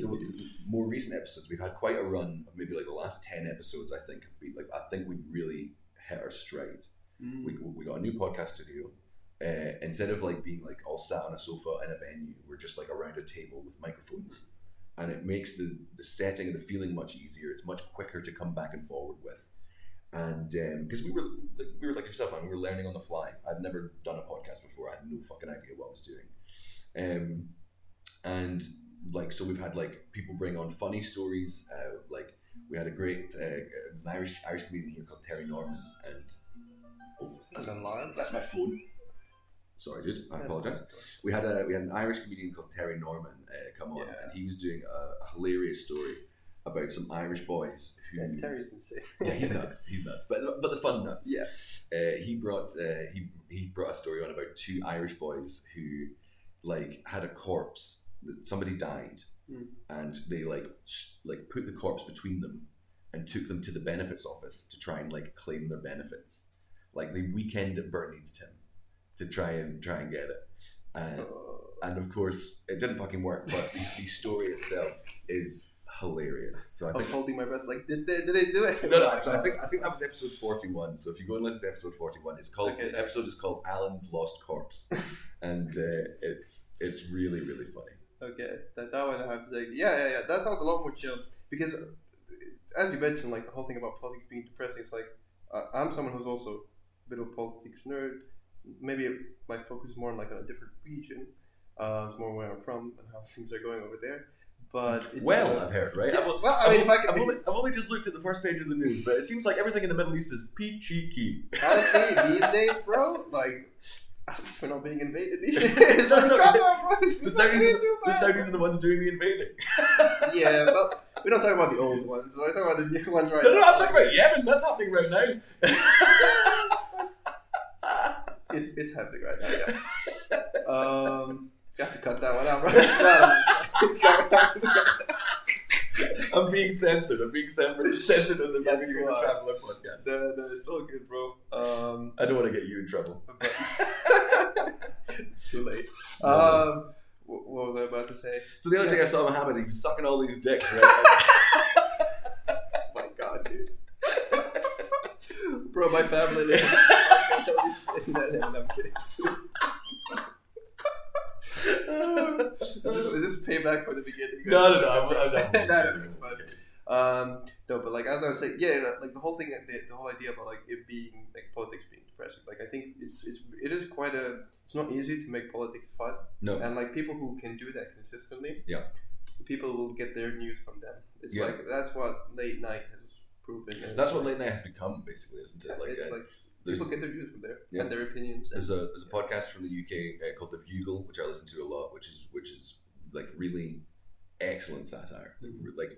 So more recent episodes, we've had quite a run of maybe like the last ten episodes. I think have been like I think we've really our stride. Mm. We, we got a new podcast studio. Uh, instead of like being like all sat on a sofa in a venue, we're just like around a table with microphones, and it makes the the setting and the feeling much easier. It's much quicker to come back and forward with, and because we were like, we were like yourself, man, we were learning on the fly. I'd never done a podcast before. I had no fucking idea what I was doing, um, and like so we've had like people bring on funny stories. Uh, like we had a great uh, there's an Irish Irish comedian here called Terry Norman, and oh, that's, alarm. that's my phone. Sorry, dude. I apologize. We had a we had an Irish comedian called Terry Norman uh, come on, Yeah. and he was doing a, a hilarious story about some Irish boys who. Yeah, Terry's insane. yeah, he's nuts. He's nuts, but but the fun nuts. Yeah. Uh, he brought uh, he he brought a story on about two Irish boys who like had a corpse. Somebody died, Mm. and they like like put the corpse between them and took them to the benefits office to try and like claim their benefits. Like they weekend at Bernardstown to try and try and get it. And, Oh. and of course, it didn't fucking work. But the, story itself is hilarious. So I I was think holding my breath. Like, did they? Did they do it? no, no. So I think I think that was episode forty-one. So if you go and listen to episode forty-one, it's called Okay. the episode is called Alan's Lost Corpse, and uh, it's it's really really funny. Okay, that, that one I have to say. Yeah, yeah, yeah. That sounds a lot more chill because, as you mentioned, like the whole thing about politics being depressing. It's like uh, I'm someone who's also a bit of a politics nerd. Maybe my focus is more on like on a different region. Uh, it's more where I'm from and how things are going over there. But it's, well, uh, I've heard right. yeah, I've, well, I mean, if I I've, only, I've only just looked at the first page of the news, but it seems like everything in the Middle East is peachy key. honestly, these days, bro, like. We're not being invaded these days. No, no, the- The Saudis, the. Saudis are the ones doing the invading. yeah, but we don't talk about the old ones. We're talking about the new ones right No, no, now. I'm talking about Yemen. That's happening right now. It's, it's happening right now. Yeah. Um, you have to cut that one out, right? No, it's going on. I'm being censored. I'm being censored, censored on the Yes, Movie the. Traveler podcast. no, no, it's all good, bro. Um, I don't want to get you in trouble. too late. No, no. Um, wh- what was I about to say? So the other day I saw Muhammad, he was sucking all these dicks. Right? my God, dude. Bro, my family. No, no, no, I'm kidding. Is this payback for the beginning? no, no, no. I'm, I'm not. no, no, no. Um, no, but like as I was saying, yeah, like the whole thing, the, the whole idea about like it being like politics being depressing. Like I think it's it's it is quite a. It's not easy to make politics fun, No. and like people who can do that consistently, Yeah. people will get their news from them. It's Yeah. like that's what late night has proven. That's what late night has become, basically, isn't it? Like, it's uh, like there's, people get their news from there Yeah. and their opinions. And, there's a there's a podcast from the UK uh, called The Bugle, which I listen to a lot, which is which is like really excellent satire. Mhm. Like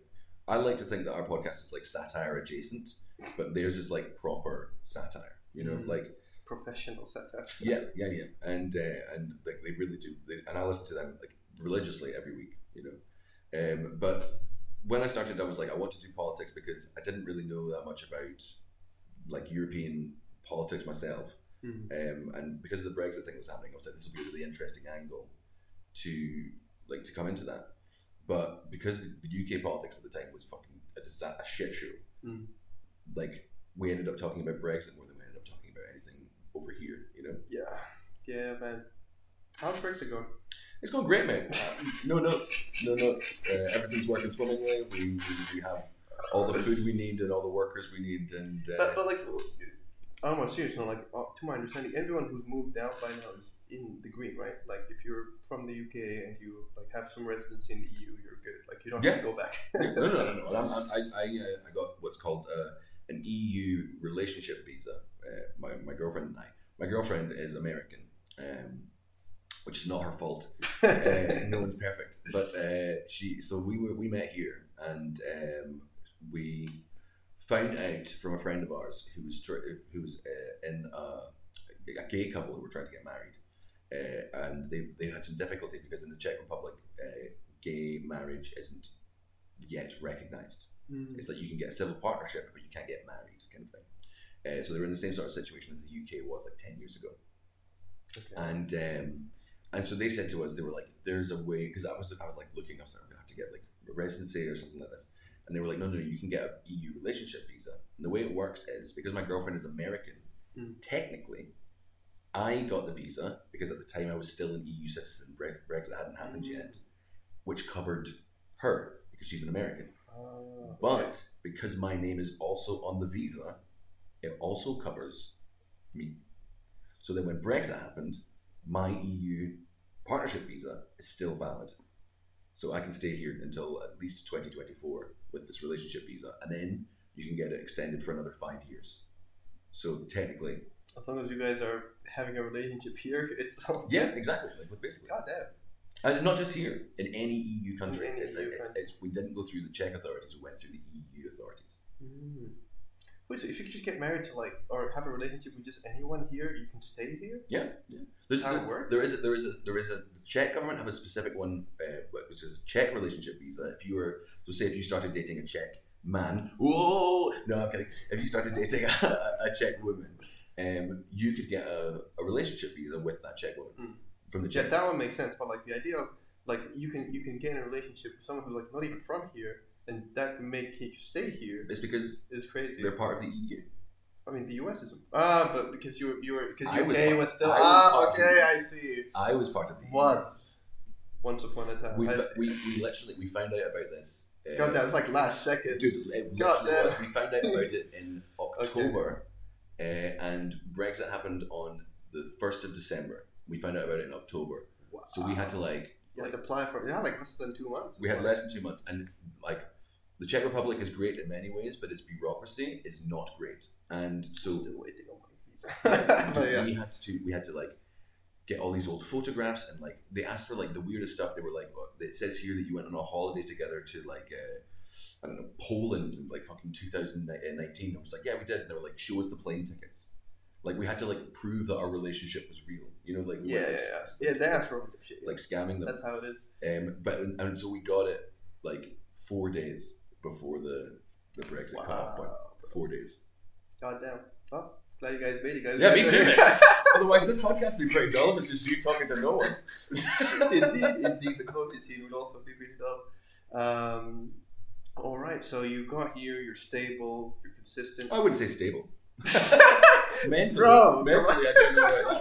I like to think that our podcast is like satire adjacent, but theirs is like proper satire. You know, Mhm. like professional satire. Yeah, yeah, yeah, and uh, and like they really do, they, and I listen to them like religiously every week, you know. Um, but when I started, I was like, I want to do politics because I didn't really know that much about like European politics myself, Mhm. um, and because the Brexit thing was happening, I was like, this will be a really interesting angle to like to come into that. But because the UK politics at the time was fucking a, disa- a shit show, Mm. like we ended up talking about Brexit more than we ended up talking about anything over here, you know. Yeah, yeah, man. How's Brexit going? It's going great, mate. No notes, no notes. Uh, everything's working swimmingly. We, we, we have all the food we need and all the workers we need, and But, uh, but like, I'm more serious now. Like, uh, to my understanding, everyone who's moved out by now is in the green, right? Like, if you're from the UK and you like have some residence in the EU, you're good. Like, you don't have to go back. no, no, no, no. I'm, I, I, uh, I got what's called uh, an EU relationship visa. Uh, my, my girlfriend and I. My girlfriend is American, um, which is not her fault. uh, no one's perfect. But uh, she, so we were, we met here, and um, we found out from a friend of ours who was tr- who was uh, in a, a gay couple who were trying to get married, uh, and they, they had some difficulty because in the Czech Republic, uh, gay marriage isn't yet recognized. Mm. It's like you can get a civil partnership, but you can't get married, kind of thing. Uh, so they were in the same sort of situation as the UK was like ten years ago, Okay. and um, and so they said to us, they were like, "There's a way," because I was I was like looking, I was like, "I'm gonna have to get like a residency or something like this," and they were like, "No, no, you can get an EU relationship visa." And the way it works is because my girlfriend is American, Mm. technically, I got the visa because at the time I was still an EU citizen. Brexit, hadn't happened Mm. yet, which covered her because she's an American. Ah, But because my name is also on the visa, it also covers me. So then when Brexit happened, my EU partnership visa is still valid. So I can stay here until at least 2024 with this relationship visa, and then you can get it extended for another five years. So technically, as long as you guys are having a relationship here, it's yeah, exactly. Like basically, God damn. and not just here in any EU country. Any it's, EU it's, country. it's we didn't go through the Czech authorities; we went through the EU authorities. Mm. Wait, so if you could just get married to like, or have a relationship with just anyone here, you can stay here? Yeah, yeah. There's, How it there- works? There is a, there is a there is a the Czech government have a specific one, uh, which is a Czech relationship visa. If you were so say if you started dating a Czech man, whoa, no, I'm kidding. If you started dating a, a Czech woman, um, you could get a, a relationship visa with that Czech woman Mm. from the Yeah, Czech. that one makes sense. But like the idea of like you can you can get in a relationship with someone who's like not even from here, and that can make you stay here It's because it's crazy. they're part of the EU. I mean, the U.S. is ah, but because you were you were because was UK part- was, still I ah okay, I see. I was part of the EU. Was once upon a time. We, we, we literally we found out about this. uh, God, that was like last second. Dude, it God damn. was. We found out about it in October, uh, and Brexit happened on the first of December. We found out about it in October, Wow. so we had to like You had to apply for yeah, like less than two months. we had less than two months, and like the Czech Republic is great in many ways, but its bureaucracy is not great, and so still waiting on my visa. yeah. we had to we had to like get all these old photographs and like they asked for like the weirdest stuff. They were like, well, it says here that you went on a holiday together to like uh, I don't know Poland in like fucking 2019. I was like, yeah, we did. And they were like, show us the plane tickets. Like we had to like prove that our relationship was real. You know, like we Yeah, yeah, like, yeah. Yeah, like, with shit. like scamming them. That's how it is. Um, but and so we got it like four days before the the Brexit cutoff point. Four days. God damn. Well, glad you guys made it, guys. Yeah, me too, man. Otherwise, this podcast would be pretty dull if it's just you talking to no one. indeed, indeed, the COVID scene would also be pretty dull. Um, all right, so you got here. You're stable. You're consistent. I wouldn't say stable. mentally, Bro, mentally, I don't know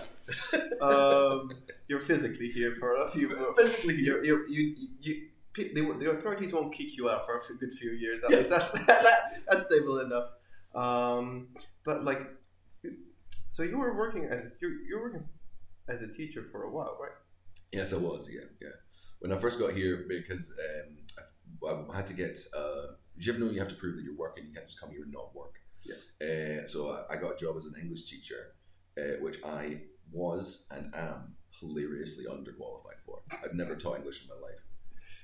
um, you're physically here for a few. Physically. You're, you're, you you. You they, the authorities won't kick you out for a good few years. At least that's that, that's stable enough. Um, but like, so you were working as you you're working as a teacher for a while, right? Yes, I was. Yeah, yeah. When I first got here, because um, I, I had to get. Uh, you ever know you have to prove that you're working? You can't just come here and not work. Yeah. Uh, so I, I got a job as an English teacher, uh, which I was and am hilariously underqualified for. I've never taught English in my life.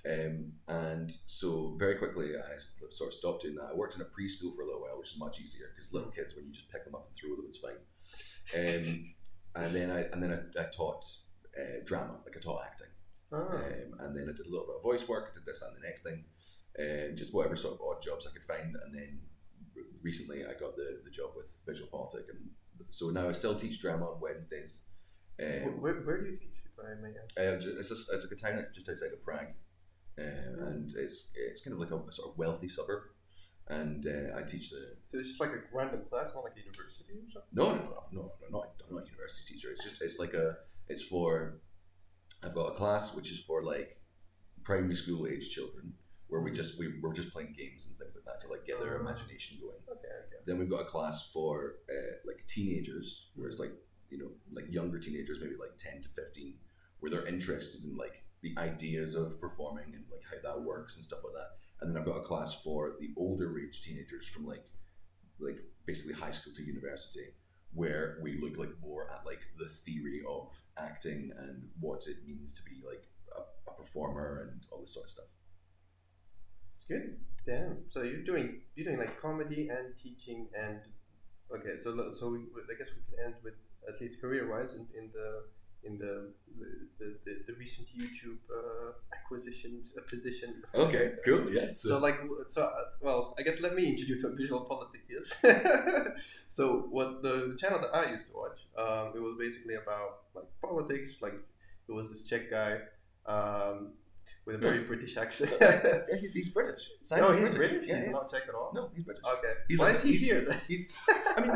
Um, and so very quickly, I sort of stopped doing that. I worked in a preschool for a little while, which is much easier because little kids, when you just pick them up and throw them, it's fine. Um, and then I and then I, I taught uh, drama, like I taught acting. Ah. Um, and then I did a little bit of voice work, I did this and the next thing, and just whatever sort of odd jobs I could find. And then re- recently I got the, the job with VisualPolitik, and so now I still teach drama on Wednesdays. Um, where, where do you teach? If I may ask? uh, it's just it's like a town just outside of Prague, uh, and it's it's kind of like a, sort of wealthy suburb. And uh, I teach the So it's just like a random class, not like a university or something. no no no no I'm not I'm not a university teacher. It's just it's like a it's for I've got a class which is for like primary school age children where we just we, we're just playing games and things like that to like get their Ah. imagination going. Okay, okay. Then we've got a class for uh, like teenagers where it's like you know like younger teenagers maybe like ten to fifteen where they're interested in like the ideas of performing and like how that works and stuff like that. And then I've got a class for the older age teenagers from like like basically high school to university where we look like more at like the theory of acting and what it means to be like a, a performer and all this sort of stuff. It's good. Damn. So you're doing you're doing like comedy and teaching and okay. So so we, I guess we can end with at least career wise in, in the in the the, the, the, recent YouTube uh, acquisition uh, position. Okay, cool. Yeah. So like, so uh, well, I guess let me introduce what visual politics is. so what the, channel that I used to watch, um, it was basically about like politics. Like it was this Czech guy um, with a very British accent. Yeah, he- he's British. no, he's British. Yeah, he's yeah. not Czech at all. No, he's British. Okay. He's Why like- is he he's- here? then? He's. I mean,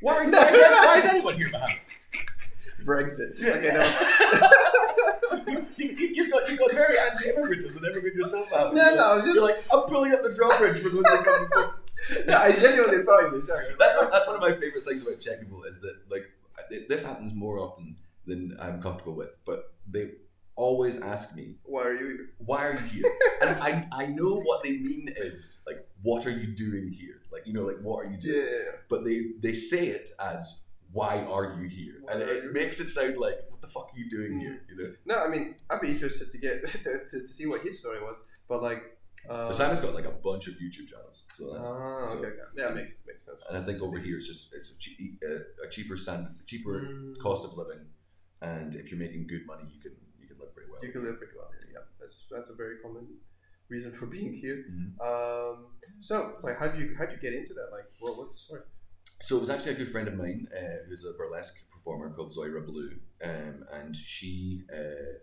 why, why, is, why is anyone here, Mohammed? Brexit. Yeah. Okay, no. you, you, you got you got very anti-immigrant as an immigrant yourself. Mohammed. No, no, I'm just- You're like I'm pulling up the drawbridge for those that come before. no, I genuinely was Czech. That's one, that's one of my favorite things about Czech people is that like it, this happens more often than I'm comfortable with, but they always ask me Why are you here? why are you here? and I, I know what they mean is like, what are you doing here? Like, you know, like, what are you Yeah, doing? yeah, yeah. But they, they say it as, why are you here? Why and it you- makes it sound like, what the fuck are you doing Mm. here? You know? No, I mean, I'd be interested to get to, to, to see what his story was, but like. Uh, Simon's got like a bunch of YouTube channels. So that's, Ah, so- okay, okay. Yeah, makes makes sense. And I think over here it's just, it's a, che- a, a cheaper standard, cheaper Mm. cost of living. And if you're making good money, you can, you can live pretty well. You can live pretty well. Yeah, that's that's a very common reason for being here. Mhm. Um, so like, how do you how do you get into that? Like, what, what's the story? So it was actually a good friend of mine uh, who's a burlesque performer called Zoira Blue, um, and she uh,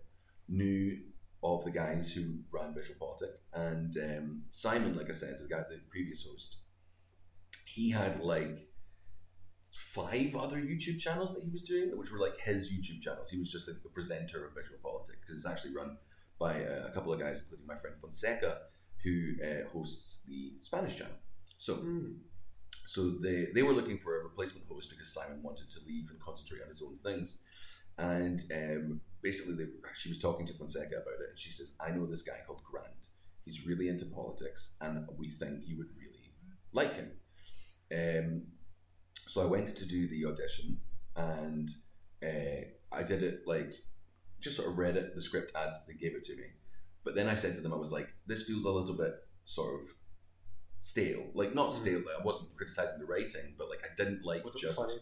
knew of the guys who ran VisualPolitik. And um, Simon, like I said, the guy, the previous host, he had like five other YouTube channels that he was doing, which were like his YouTube channels. He was just the, presenter of VisualPolitik because it's actually run by uh, a couple of guys, including my friend Fonseca, who uh, hosts the Spanish channel. So so they, they were looking for a replacement host because Simon wanted to leave and concentrate on his own things. And um, basically, they, she was talking to Fonseca about it, and she says, "I know this guy called Grant. He's really into politics, and we think you would really like him." Um, so I went to do the audition, and uh, I did it like just sort of read it the script as they gave it to me. But then I said to them, I was like, "This feels a little bit sort of." Stale. Like not Mm. stale i wasn't criticizing the writing but like i didn't like Was just funny in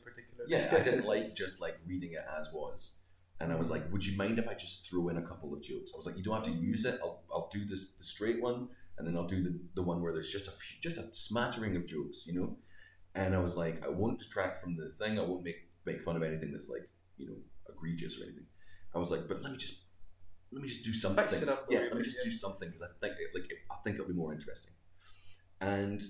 yeah i didn't like just like reading it as was. And i was like would you mind if i just threw in a couple of jokes? I was like you don't have to use it. I'll, I'll do this the straight one and then i'll do the, the one where there's just a few, just a smattering of jokes you know? And i was like i won't detract from the thing. I won't make make fun of anything that's like you know egregious or anything. I was like but let me just let me just do something Spice it up a yeah let me just yeah. do something because i think it, like i think it'll be more interesting and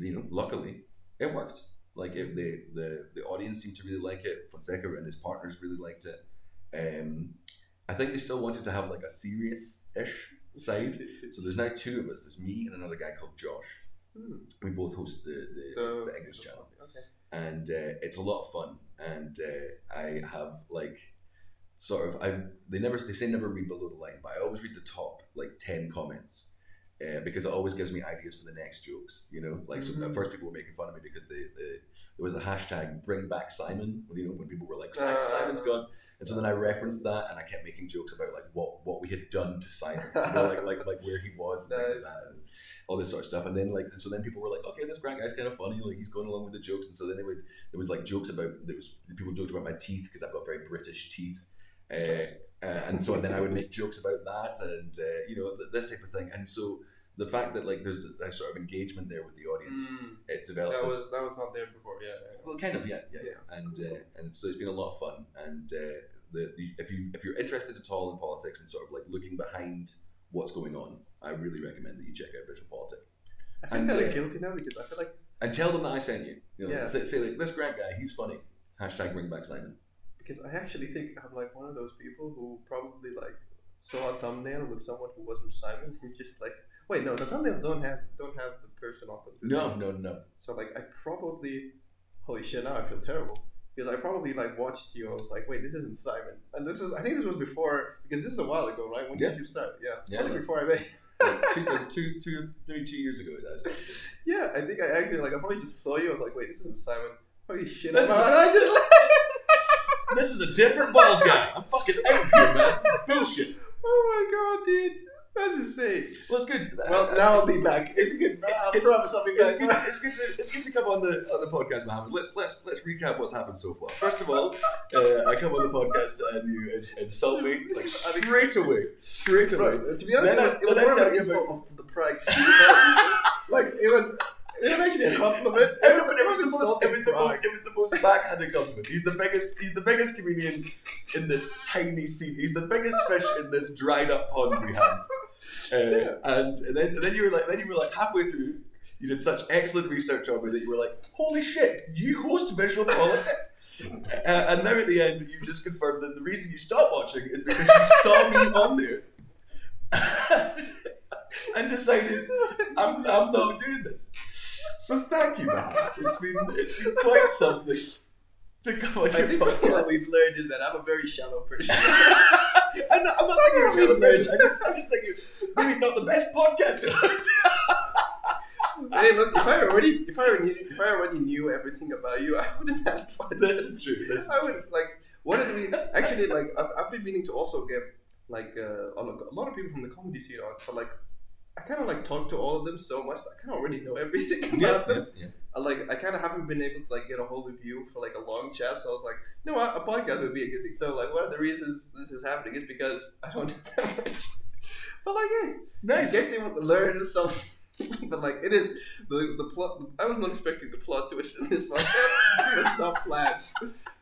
you know, luckily it worked. Like if the the the audience seemed to really like it. Fonseca and his partners really liked it. Um, I think they still wanted to have like a serious-ish side. So there's now two of us. There's me and another guy called Josh. Hmm. We both host the the, The- the English channel Okay. and uh, it's a lot of fun. And uh, I have like sort of I they never they say never read below the line, but I always read the top like ten comments. Uh, because it always gives me ideas for the next jokes, you know. Like so Mhm. at first, people were making fun of me because they, they there was a hashtag "Bring Back Simon," you know, when people were like, "Simon- Uh. "Simon's gone," and so then I referenced that, and I kept making jokes about like what what we had done to Simon, you know, like like like where he was and things like that, and all this sort of stuff. And then like and so then people were like, "Okay, this Grant guy's kind of funny, like he's going along with the jokes," and so then they would there was like jokes about there was people joked about my teeth because I've got very British teeth. Uh, uh, and so then I would make jokes about that, and uh, you know th- this type of thing. And so the fact that like there's a sort of engagement there with the audience, Mm. it develops. That this- was that was not there before. Yeah. yeah. well, kind of, yeah, yeah, yeah. Yeah. And uh, and so it's been a lot of fun. And uh, the, the if you if you're interested at all in politics and sort of like looking behind what's going on, I really recommend that you check out Visual Politics. I feel And, kind of uh, guilty now because I feel like and tell them that I sent you. you know, Yeah. say, say like this Grant guy, he's funny. Hashtag bring back Simon. Because I actually think I'm like one of those people who probably like saw a thumbnail with someone who wasn't Simon who just like wait no the thumbnails don't have don't have the person off of the No, no, no. So like I probably holy shit now I feel terrible. Because I probably like watched you and I was like wait this isn't Simon. And this is I think this was before because this is a while ago right? When Yeah. did you start? Yeah, Yeah, probably like- before I made Like two, like two, two, maybe two years ago. That yeah I think I actually like I probably just saw you I was like wait this isn't Simon. Holy shit This I'm is- I just this is a different bald guy. I'm fucking out here, man. This is bullshit. oh my god dude That's insane. Well, it's good. Well, Uh, now I'll be back. It's good. I It's, promise I'll be it's, good, it's, good to, it's good to come on the on the podcast, Mohammed. Let's let's let's recap what's happened so far. First of all, uh, I come on the podcast and you in- insult me like straight away, straight away. Bro, to be honest, Then it I- was, it was more of an you insult of the price. like it was, it was actually a compliment. It It was, it was the most. It was the most. It was the most backhanded compliment. He's the biggest. He's the biggest comedian in this tiny sea. He's the biggest fish in this dried up pond we have. Uh, Yeah. And then, then you were like, then you were like halfway through. You did such excellent research on me that you were like, "Holy shit, you host visual politics." Uh, and now at the end, you just confirmed that the reason you stopped watching is because you saw me on there and decided I'm, I'm not doing this. So thank you, man. It's been it's been quite something to come on I your think what podcast. we've learned is that I'm a very shallow person. I'm not, I'm not saying you're a shallow person. I'm just, I'm just saying you're maybe not the best podcaster. hey, look, if I already, if I already, knew, if I already knew everything about you, I wouldn't have fun. this is true. This is I would like. What did we actually like? I've, I've been meaning to also get like uh, a a lot of people from the comedy scene but like I kind of like talk to all of them so much that I kind of already know everything about them. yeah. I, like I kind of haven't been able to like get a hold of you for like a long chat, so I was like, you know what, a podcast would be a good thing. So like one of the reasons this is happening is because I don't have that much. But like, hey, Nice. get to learn something. but like it is the the plot. I was not expecting the plot twist in this podcast. it was not planned,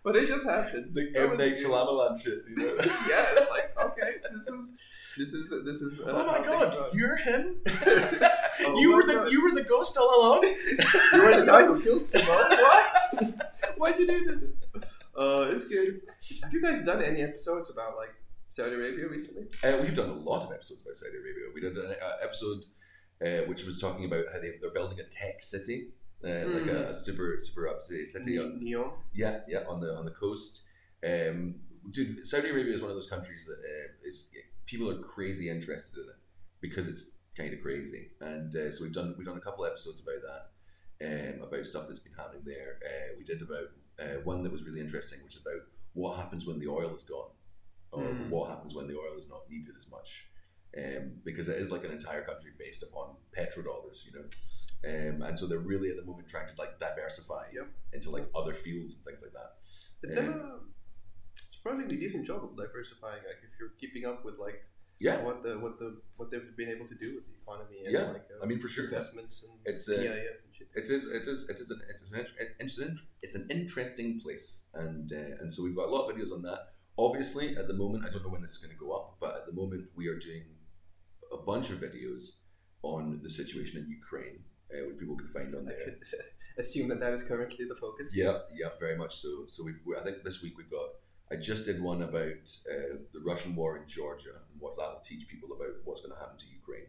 but it just happened. The M Night. Shyamalan shit. You know? yeah, it's like okay, this is this is this is. oh my god, you're him. Oh you were the God. you were the ghost all along. You were the guy who killed Simone. What? Why'd you do that? Uh, it's good. Have you guys done any episodes about like Saudi Arabia recently? Uh, we've done a lot of episodes about Saudi Arabia. We did an uh, episode uh, which was talking about how they, they're building a tech city, uh, like a, a super super up to date city. on, NEOM. yeah, yeah, on the on the coast. Um, dude, Saudi Arabia is one of those countries that uh, is people are crazy interested in it because it's kind of crazy, and uh, so we've done we've done a couple episodes about that, um, about stuff that's been happening there. Uh, we did about uh, one that was really interesting, which is about what happens when the oil is gone, or Mm. what happens when the oil is not needed as much, um, because it is like an entire country based upon petrodollars, you know. Um, and so they're really at the moment trying to like diversify Yep. into like other fields and things like that. Done a surprisingly decent job of diversifying. Like if you're keeping up with like Yeah, what the what the what they've been able to do with the economy and Yeah, like uh, I mean for sure. investments and It's PIF and shit. it is it is it is an it's an, it's an, it's an interesting place, and uh, and so we've got a lot of videos on that. Obviously, at the moment, I don't know when this is going to go up, but at the moment, we are doing a bunch of videos on the situation in Ukraine, uh, which people can find on there. assume that that is currently the focus. Yeah, yeah, very much so. So we I think this week we've got. I just did one about uh, the Russian war in Georgia and what that will teach people about what's going to happen to Ukraine.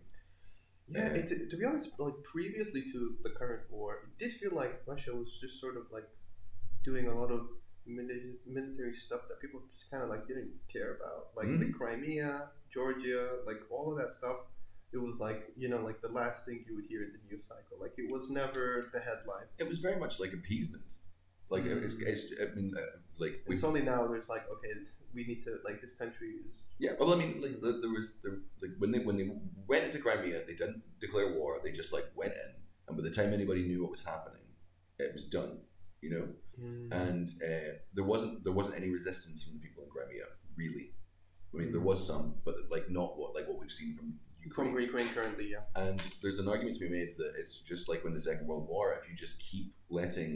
Yeah, Uh, it, to be honest, like previously to the current war, it did feel like Russia was just sort of like doing a lot of mili- military stuff that people just kind of like didn't care about, like the Mhm. Crimea, Georgia, like all of that stuff. It was like you know, like the last thing you would hear in the news cycle. Like it was never the headline. It was very much like appeasement. Like Mm. it's, it's, I mean, uh, like we It's only now there's like, okay, we need to like this country is Yeah, well, I mean, like there there was there, like when they when they went into Crimea, they didn't declare war. They just like went in, and by the time anybody knew what was happening, it was done. You know, and uh, there wasn't there wasn't any resistance from the people in Crimea, really. I mean, there was some, but like not what like what we've seen from from Ukraine. Ukraine currently. Yeah. And there's an argument to be made that it's just like when the Second World War, if you just keep letting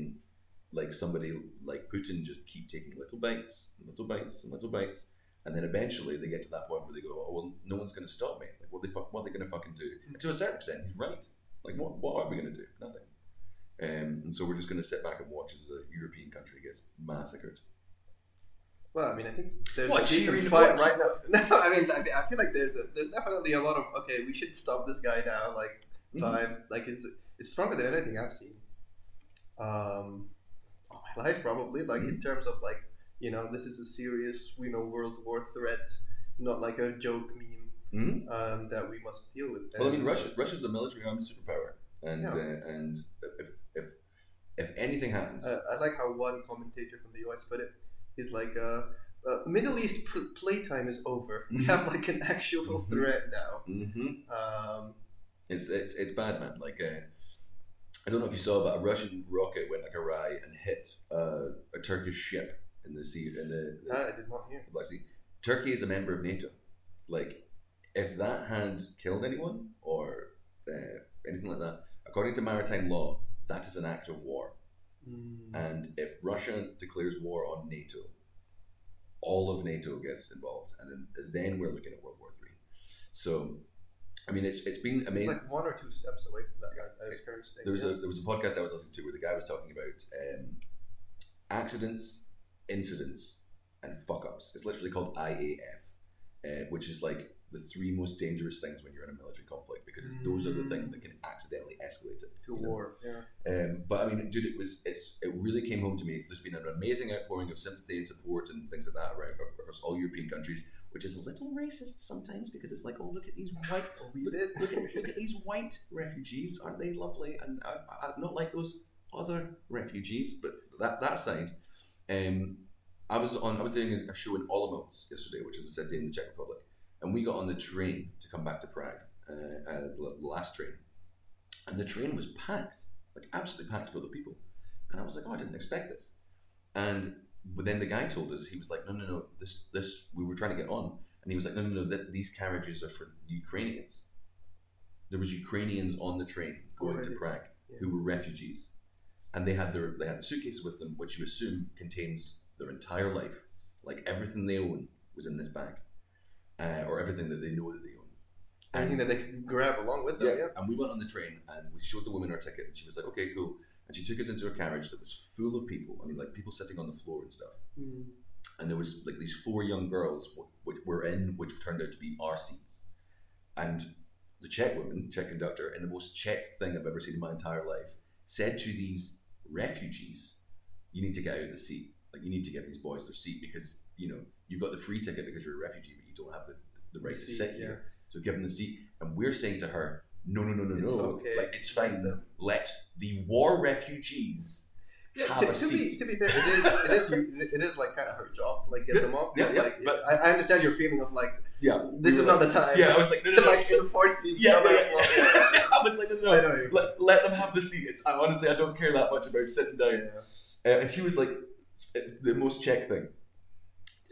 like somebody like Putin just keep taking little bites and little bites and little bites, and then eventually they get to that point where they go, oh well, no one's going to stop me. Like what they fuck, what are they going to fucking do? And to a certain extent, he's right. Like what what are we going to do? Nothing. Um, and so we're just going to sit back and watch as a European country gets massacred. Well, I mean, I think there's What, a decent fight watch? right now. No, I mean, I, feel like there's a, there's definitely a lot of okay, we should stop this guy now. Like Mhm. vibe, like it's it's stronger than anything I've seen. Um, life probably. Like Mm-hmm. in terms of like you know, this is a serious you know world war threat, not like a joke meme Mm-hmm. um, that we must deal with. Well, I mean, Russia Russia's a military armed superpower, and Yeah. uh, and if, if if anything happens, Uh, I like how one commentator from the US put it. He's like, uh, uh, Middle East pl- playtime is over. We Mhm. have like an actual Mhm. threat now. Mm-hmm. Um, It's, it's it's bad, man. Like uh, I don't know if you saw, but a Russian rocket went like awry and hit uh, a Turkish ship in the sea in the, the that I did not hear. Black Sea. Turkey is a member of NATO. Like, if that had killed anyone or uh, anything like that, according to maritime law, that is an act of war. Mm. And if Russia declares war on NATO, all of NATO gets involved, and then, then we're looking at World War Three. So, I mean, it's it's been It's amazing. like one or two steps away from that at at its current state. There was yeah. a there was a podcast I was listening to where the guy was talking about um, accidents, incidents, and fuck ups. It's literally called IAF, uh, which is like the three most dangerous things when you're in a military conflict because it's, those are the things that can accidentally escalate it. to know? war. Yeah. Um, but I mean, dude, it was it's it really came home to me. There's been an amazing outpouring of sympathy and support and things like that around across all European countries, which is a little racist sometimes because it's like, oh, look at these white Look, look, at, look at these white refugees, aren't they lovely? And I, I, not like those other refugees, but that that aside, um, I was on I was doing a show in Olomouc yesterday, which is a city in the Czech Republic, and we got on the train to come back to Prague, uh, uh, the last train, and the train was packed, like absolutely packed full of people, and I was like, oh, I didn't expect this, and but then the guy told us he was like, no, no, no, this this we were trying to get on, and he was like, no, no, no, that these carriages are for Ukrainians. There was Ukrainians on the train going Already. to Prague Yeah. who were refugees, and they had their they had suitcases with them, which you assume contains their entire life, like everything they own was in this bag, uh, or everything that they know that they own. Anything that they can grab along with them. Yeah, Yeah. and we went on the train and we showed the woman our ticket, and she was like, "Okay, cool." And she took us into a carriage that was full of people. I mean, like people sitting on the floor and stuff Mm. and there was like these four young girls which were in which turned out to be our seats and the czech woman czech conductor in the most czech thing i've ever seen in my entire life said to these refugees you need to get out of the seat like you need to get these boys their seat because you know you've got the free ticket because you're a refugee don't have the, the right to sit here so give them the seat and we're saying to her no no no no It's no okay. like it's fine let the war refugees Yeah, have to, a to be seat to be fair, it is it is it is like kind of her job to like get Yeah, them off. yeah, yeah, like, but- I, I understand your feeling of like yeah this is were not the time. Yeah, I was like, no, no, no. like enforce these. Yeah, yeah, yeah. I was like, no, no, know let, let them have the seat. It's, I, honestly, I don't care that much about sitting down. Yeah. Uh, and she was like, the most Czech thing.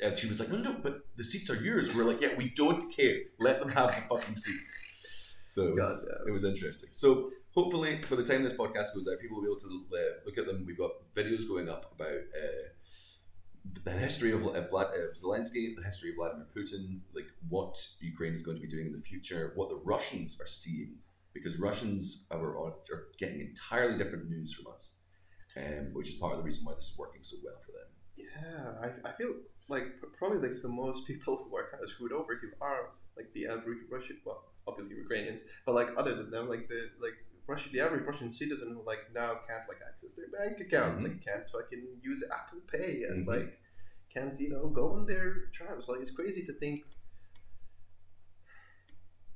And she was like, no, no, but the seats are yours. We're like, yeah, we don't care. Let them have the fucking seats. So it was, it was interesting. So hopefully, by the time this podcast goes out, people will be able to uh, look at them. We've got videos going up about uh, the history of, of, Vlad, of Zelensky, the history of Vladimir Putin, like what Ukraine is going to be doing in the future, what the Russians are seeing, because Russians are, are getting entirely different news from us, um, which is part of the reason why this is working so well for them. Yeah, I, I feel like probably like the most people who are kind of screwed over here are like the average Russian, well, obviously Ukrainians, but like other than them, like the like Russia, the average Russian citizen who like now can't like access their bank accounts, Mhm. like can't fucking use Apple Pay, and Mhm. like can't you know go on their trials. Like it's crazy to think.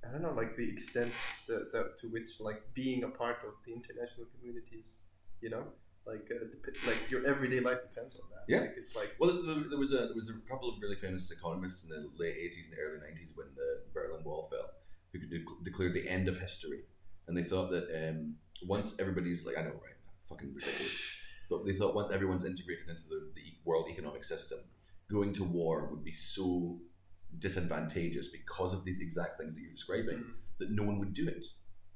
I don't know, like the extent that, that to which like being a part of the international communities, you know, like uh, dep- like your everyday life depends on that. Yeah. like, it's like Well, there, was a there was a couple of really famous economists in the late eighties and early nineties when the Berlin Wall fell, who de- declared the end of history, and they thought that um, once everybody's like, I know, right, fucking ridiculous, but they thought once everyone's integrated into the, the world economic system, going to war would be so disadvantageous because of these exact things that you're describing Mm. that no one would do it.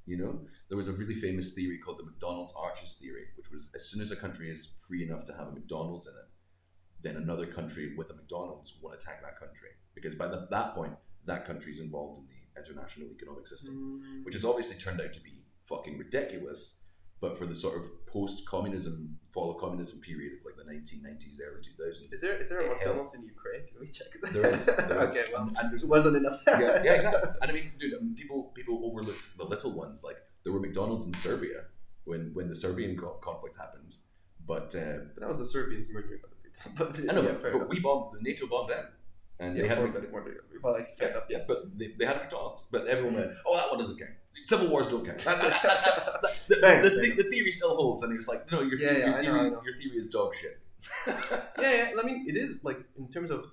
You know, there was a really famous theory called the McDonald's Arches theory, which was as soon as a country is free enough to have a McDonald's in it, then another country with a McDonald's won't attack that country because by the, that point, that country is involved in the international economic system, Mm. which has obviously turned out to be fucking ridiculous. But for the sort of post-communism, fall of communism period of like the 1990s, early 2000s, Is there is there a. McDonald's in Ukraine? Can we check that? there is, there is. okay, well, and, and it wasn't enough. yeah, yeah, exactly. And I mean, dude, um, people people overlook the little ones. Like there were McDonald's in Serbia when when the Serbian co- conflict happened, but uh, But that was the Serbians murdering other people. But I know, yeah, but, we bombed the NATO bombed them, and yeah, they had more, Mc- than- more than- well, like, yeah, yeah, but they, they had McDonald's. But everyone went, "Oh, that one doesn't count. Civil wars don't count." That- that- that- that- that- the, Fair, the, fair the, the theory still holds, and he was like, "No, your, Yeah, theory, your, I know, know. your theory is dog shit." yeah, yeah. I mean, it is like in terms of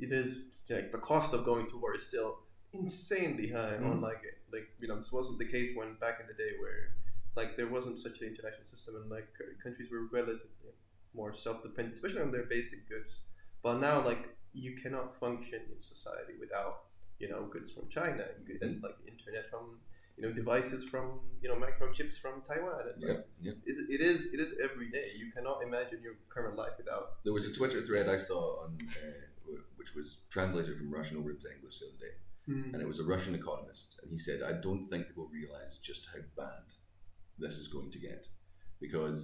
it is like the cost of going to war is still insanely high. Mm. Unlike like you know this wasn't the case when back in the day where like there wasn't such an international system and like countries were relatively more self-dependent, especially on their basic goods. But now like you cannot function in society without you know goods from China and, and like internet from you know devices from you know microchips from Taiwan. And, like, Yep, yep. it, it is it is every day. You cannot imagine your current life without. There was a Twitter thread I saw on, uh, which was translated from Russian over into English the other day, and it was a Russian economist, and he said, "I don't think people realize just how bad this is going to get, because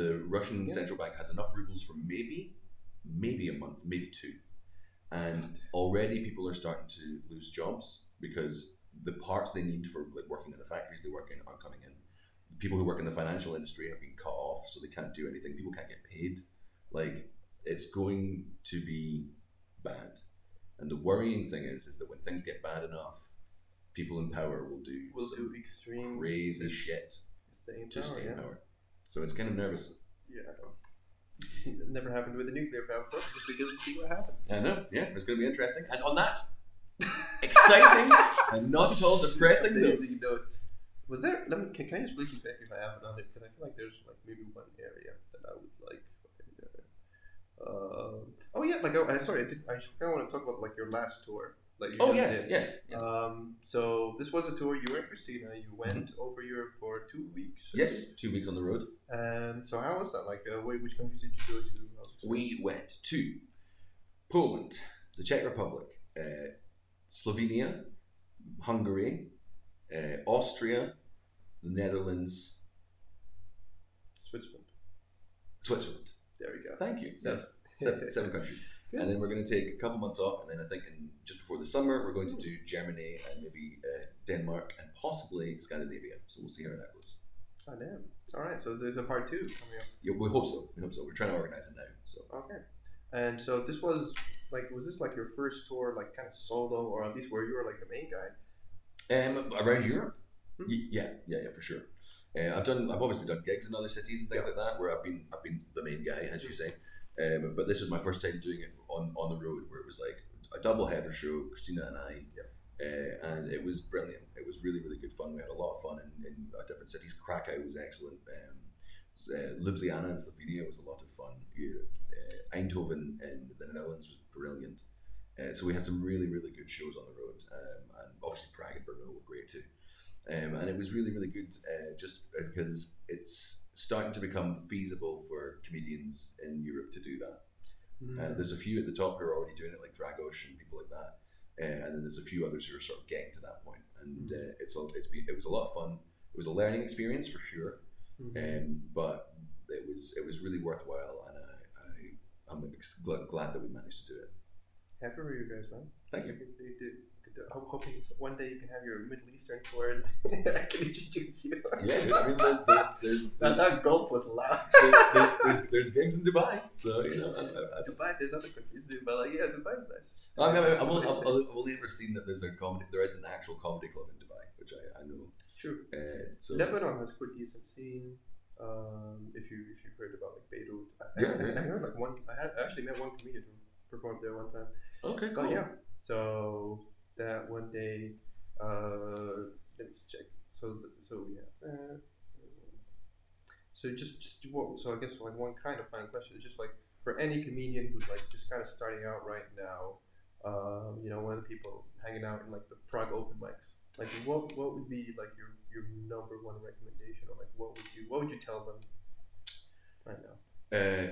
the Russian Yeah. central bank has enough rubles for maybe, maybe a month, maybe two, and already people are starting to lose jobs because the parts they need for like working in the factories they work in aren't coming in. People who work in the financial industry have been cut off, so they can't do anything. People can't get paid. Like it's going to be bad. And the worrying thing is, is that when things get bad enough, people in power will do will do extreme crazy shit to stay in power. So it's kind of nervous. Yeah. It never happened with the nuclear power plant, just because we see what happens. I know. Yeah, it's going to be interesting. And on that exciting and not at all depressing note, note. Was there? Let me. Can, can I just briefly check if I have it on it? Because I feel like there's like maybe one area that I would like. Uh, oh yeah, like I, I sorry, I did. I kind of want to talk about like your last tour. Like you oh yes, did. yes, yes. Um, so this was a tour. You were in Christina. You went over Europe for two weeks. Yes, two weeks on the road. And so how was that? Like, uh, wh- which countries did you go to? How was it? We went to Poland, the Czech Republic, uh, Slovenia, Hungary, uh, Austria, the Netherlands, Switzerland. Switzerland. There we go. Thank you. Yes, seven, seven countries. Good. And then we're going to take a couple months off, and then I think in, just before the summer we're going to do Germany and maybe uh, Denmark and possibly Scandinavia. So we'll see how that goes. Oh damn! All right, so there's a part two coming up. Yeah, we hope so. We hope so. We're trying to organize it now. So Okay. And so this was like, was this like your first tour, like kind of solo, or at least where you were like the main guy? um, around Europe, Hmm. Y- yeah, yeah, yeah, for sure. Uh, I've done. I've obviously done gigs in other cities and things like that where I've been. I've been the main guy, as you say. Um, but this was my first time doing it on, on the road, where it was like a double header show. Christina and I, uh, and it was brilliant. It was really really good fun. We had a lot of fun in, in different cities. Krakow was excellent. Um, uh, Ljubljana in Slovenia was a lot of fun. Uh, Eindhoven in the Netherlands was brilliant. Uh, so we had some really, really good shows on the road, um, and obviously Prague and Brno were great too. Um, and it was really, really good, uh, just because it's starting to become feasible for comedians in Europe to do that. Uh, there's a few at the top who are already doing it, like Dragos and people like that, uh, and then there's a few others who are sort of getting to that point. And uh, it's a, it's been, it was a lot of fun. It was a learning experience for sure, Mhm. um, but it was it was really worthwhile, and I, I I'm ex- glad, glad that we managed to do it. Happy for you guys, man. Thank you. They, they, I'm hoping one day you can have your Middle Eastern tour and I can introduce you. Yeah, dude, I mean, there's there's there's, that, there's, that gulp was loud. there's, there's, there's, there's gigs in Dubai, so you know. I, I, Dubai, there's other countries too, but like, yeah, Dubai's nice. I mean, I've only, I've, I've only ever seen that there's a comedy. There is an actual comedy club in Dubai, which I, I know. True. Uh, so Lebanon has quite decent scene. Um, if you if you've heard about like Beirut, I, Yeah, I, yeah. I heard like one. I, had, I actually met one comedian who performed there one time. okay, But cool. yeah, so that one day, uh, let me just check. So so yeah. Uh, so just just what? So I guess like one kind of final question is just like for any comedian who's like just kind of starting out right now, um, you know, one of the people hanging out in like the Prague open mics, like what what would be like your your number one recommendation or like what would you what would you tell them right now? Uh,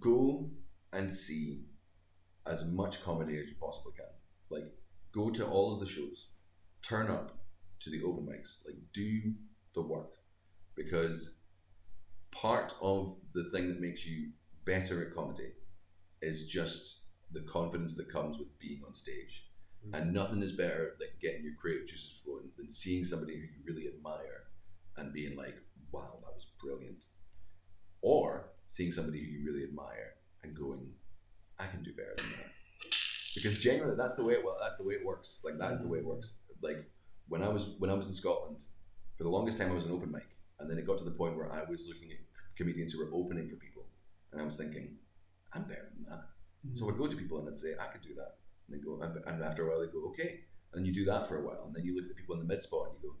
go and see as much comedy as you possibly can. Like, go to all of the shows, turn up to the open mics, like, do the work. Because part of the thing that makes you better at comedy is just the confidence that comes with being on stage. Mm. And nothing is better than getting your creative juices flowing than seeing somebody who you really admire and being like, wow, that was brilliant. Or seeing somebody who you really admire and going, I can do better than that. Because generally that's the way it, well, that's the way it works. Like that's the way it works. Like when I was when I was in Scotland, for the longest time I was an open mic, and then it got to the point where I was looking at comedians who were opening for people, and I was thinking, I'm better than that. Mm. So I'd go to people and I'd say, I could do that. And they go, and and after a while they go, okay. And you do that for a while, and then you look at the people in the mid spot and you go,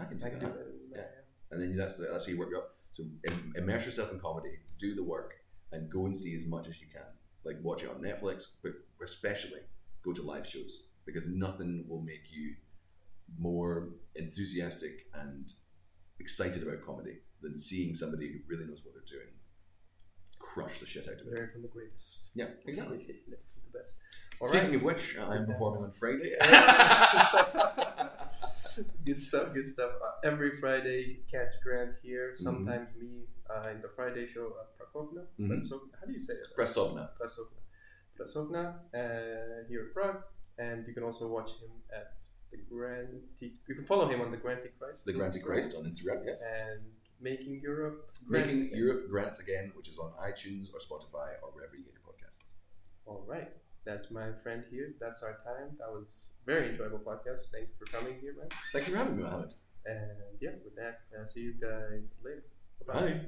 I can do I can that. do. Yeah. And then that's the, that's how you work up. So im- immerse yourself in comedy, do the work, and go and see as much as you can. Like watch it on Netflix, but especially go to live shows because nothing will make you more enthusiastic and excited about comedy than seeing somebody who really knows what they're doing crush the shit out of it. Learn from the greatest. Yeah, exactly. the best. All Speaking right. of which, I'm performing on Friday. good stuff, good stuff. Uh, every Friday, catch Grant here. Mm-hmm. Sometimes me uh, in the Friday show at Prakovna. Mhm. Praso- how do you say it? Prasovna. Prasovna. Prasovna uh, here in Prague. And you can also watch him at the Grand. T- you can follow him on the Grand Christ. The Grantichrist on Instagram, yes. And Making Europe. Grants Making again. Europe Grants Again, which is on iTunes or Spotify or wherever you get your podcasts. All right. That's my friend here. That's our time. That was very enjoyable podcast. Thanks for coming here, man. Thank you for having me, Mohammed. And yeah, with that, uh, see you guys later. Bye.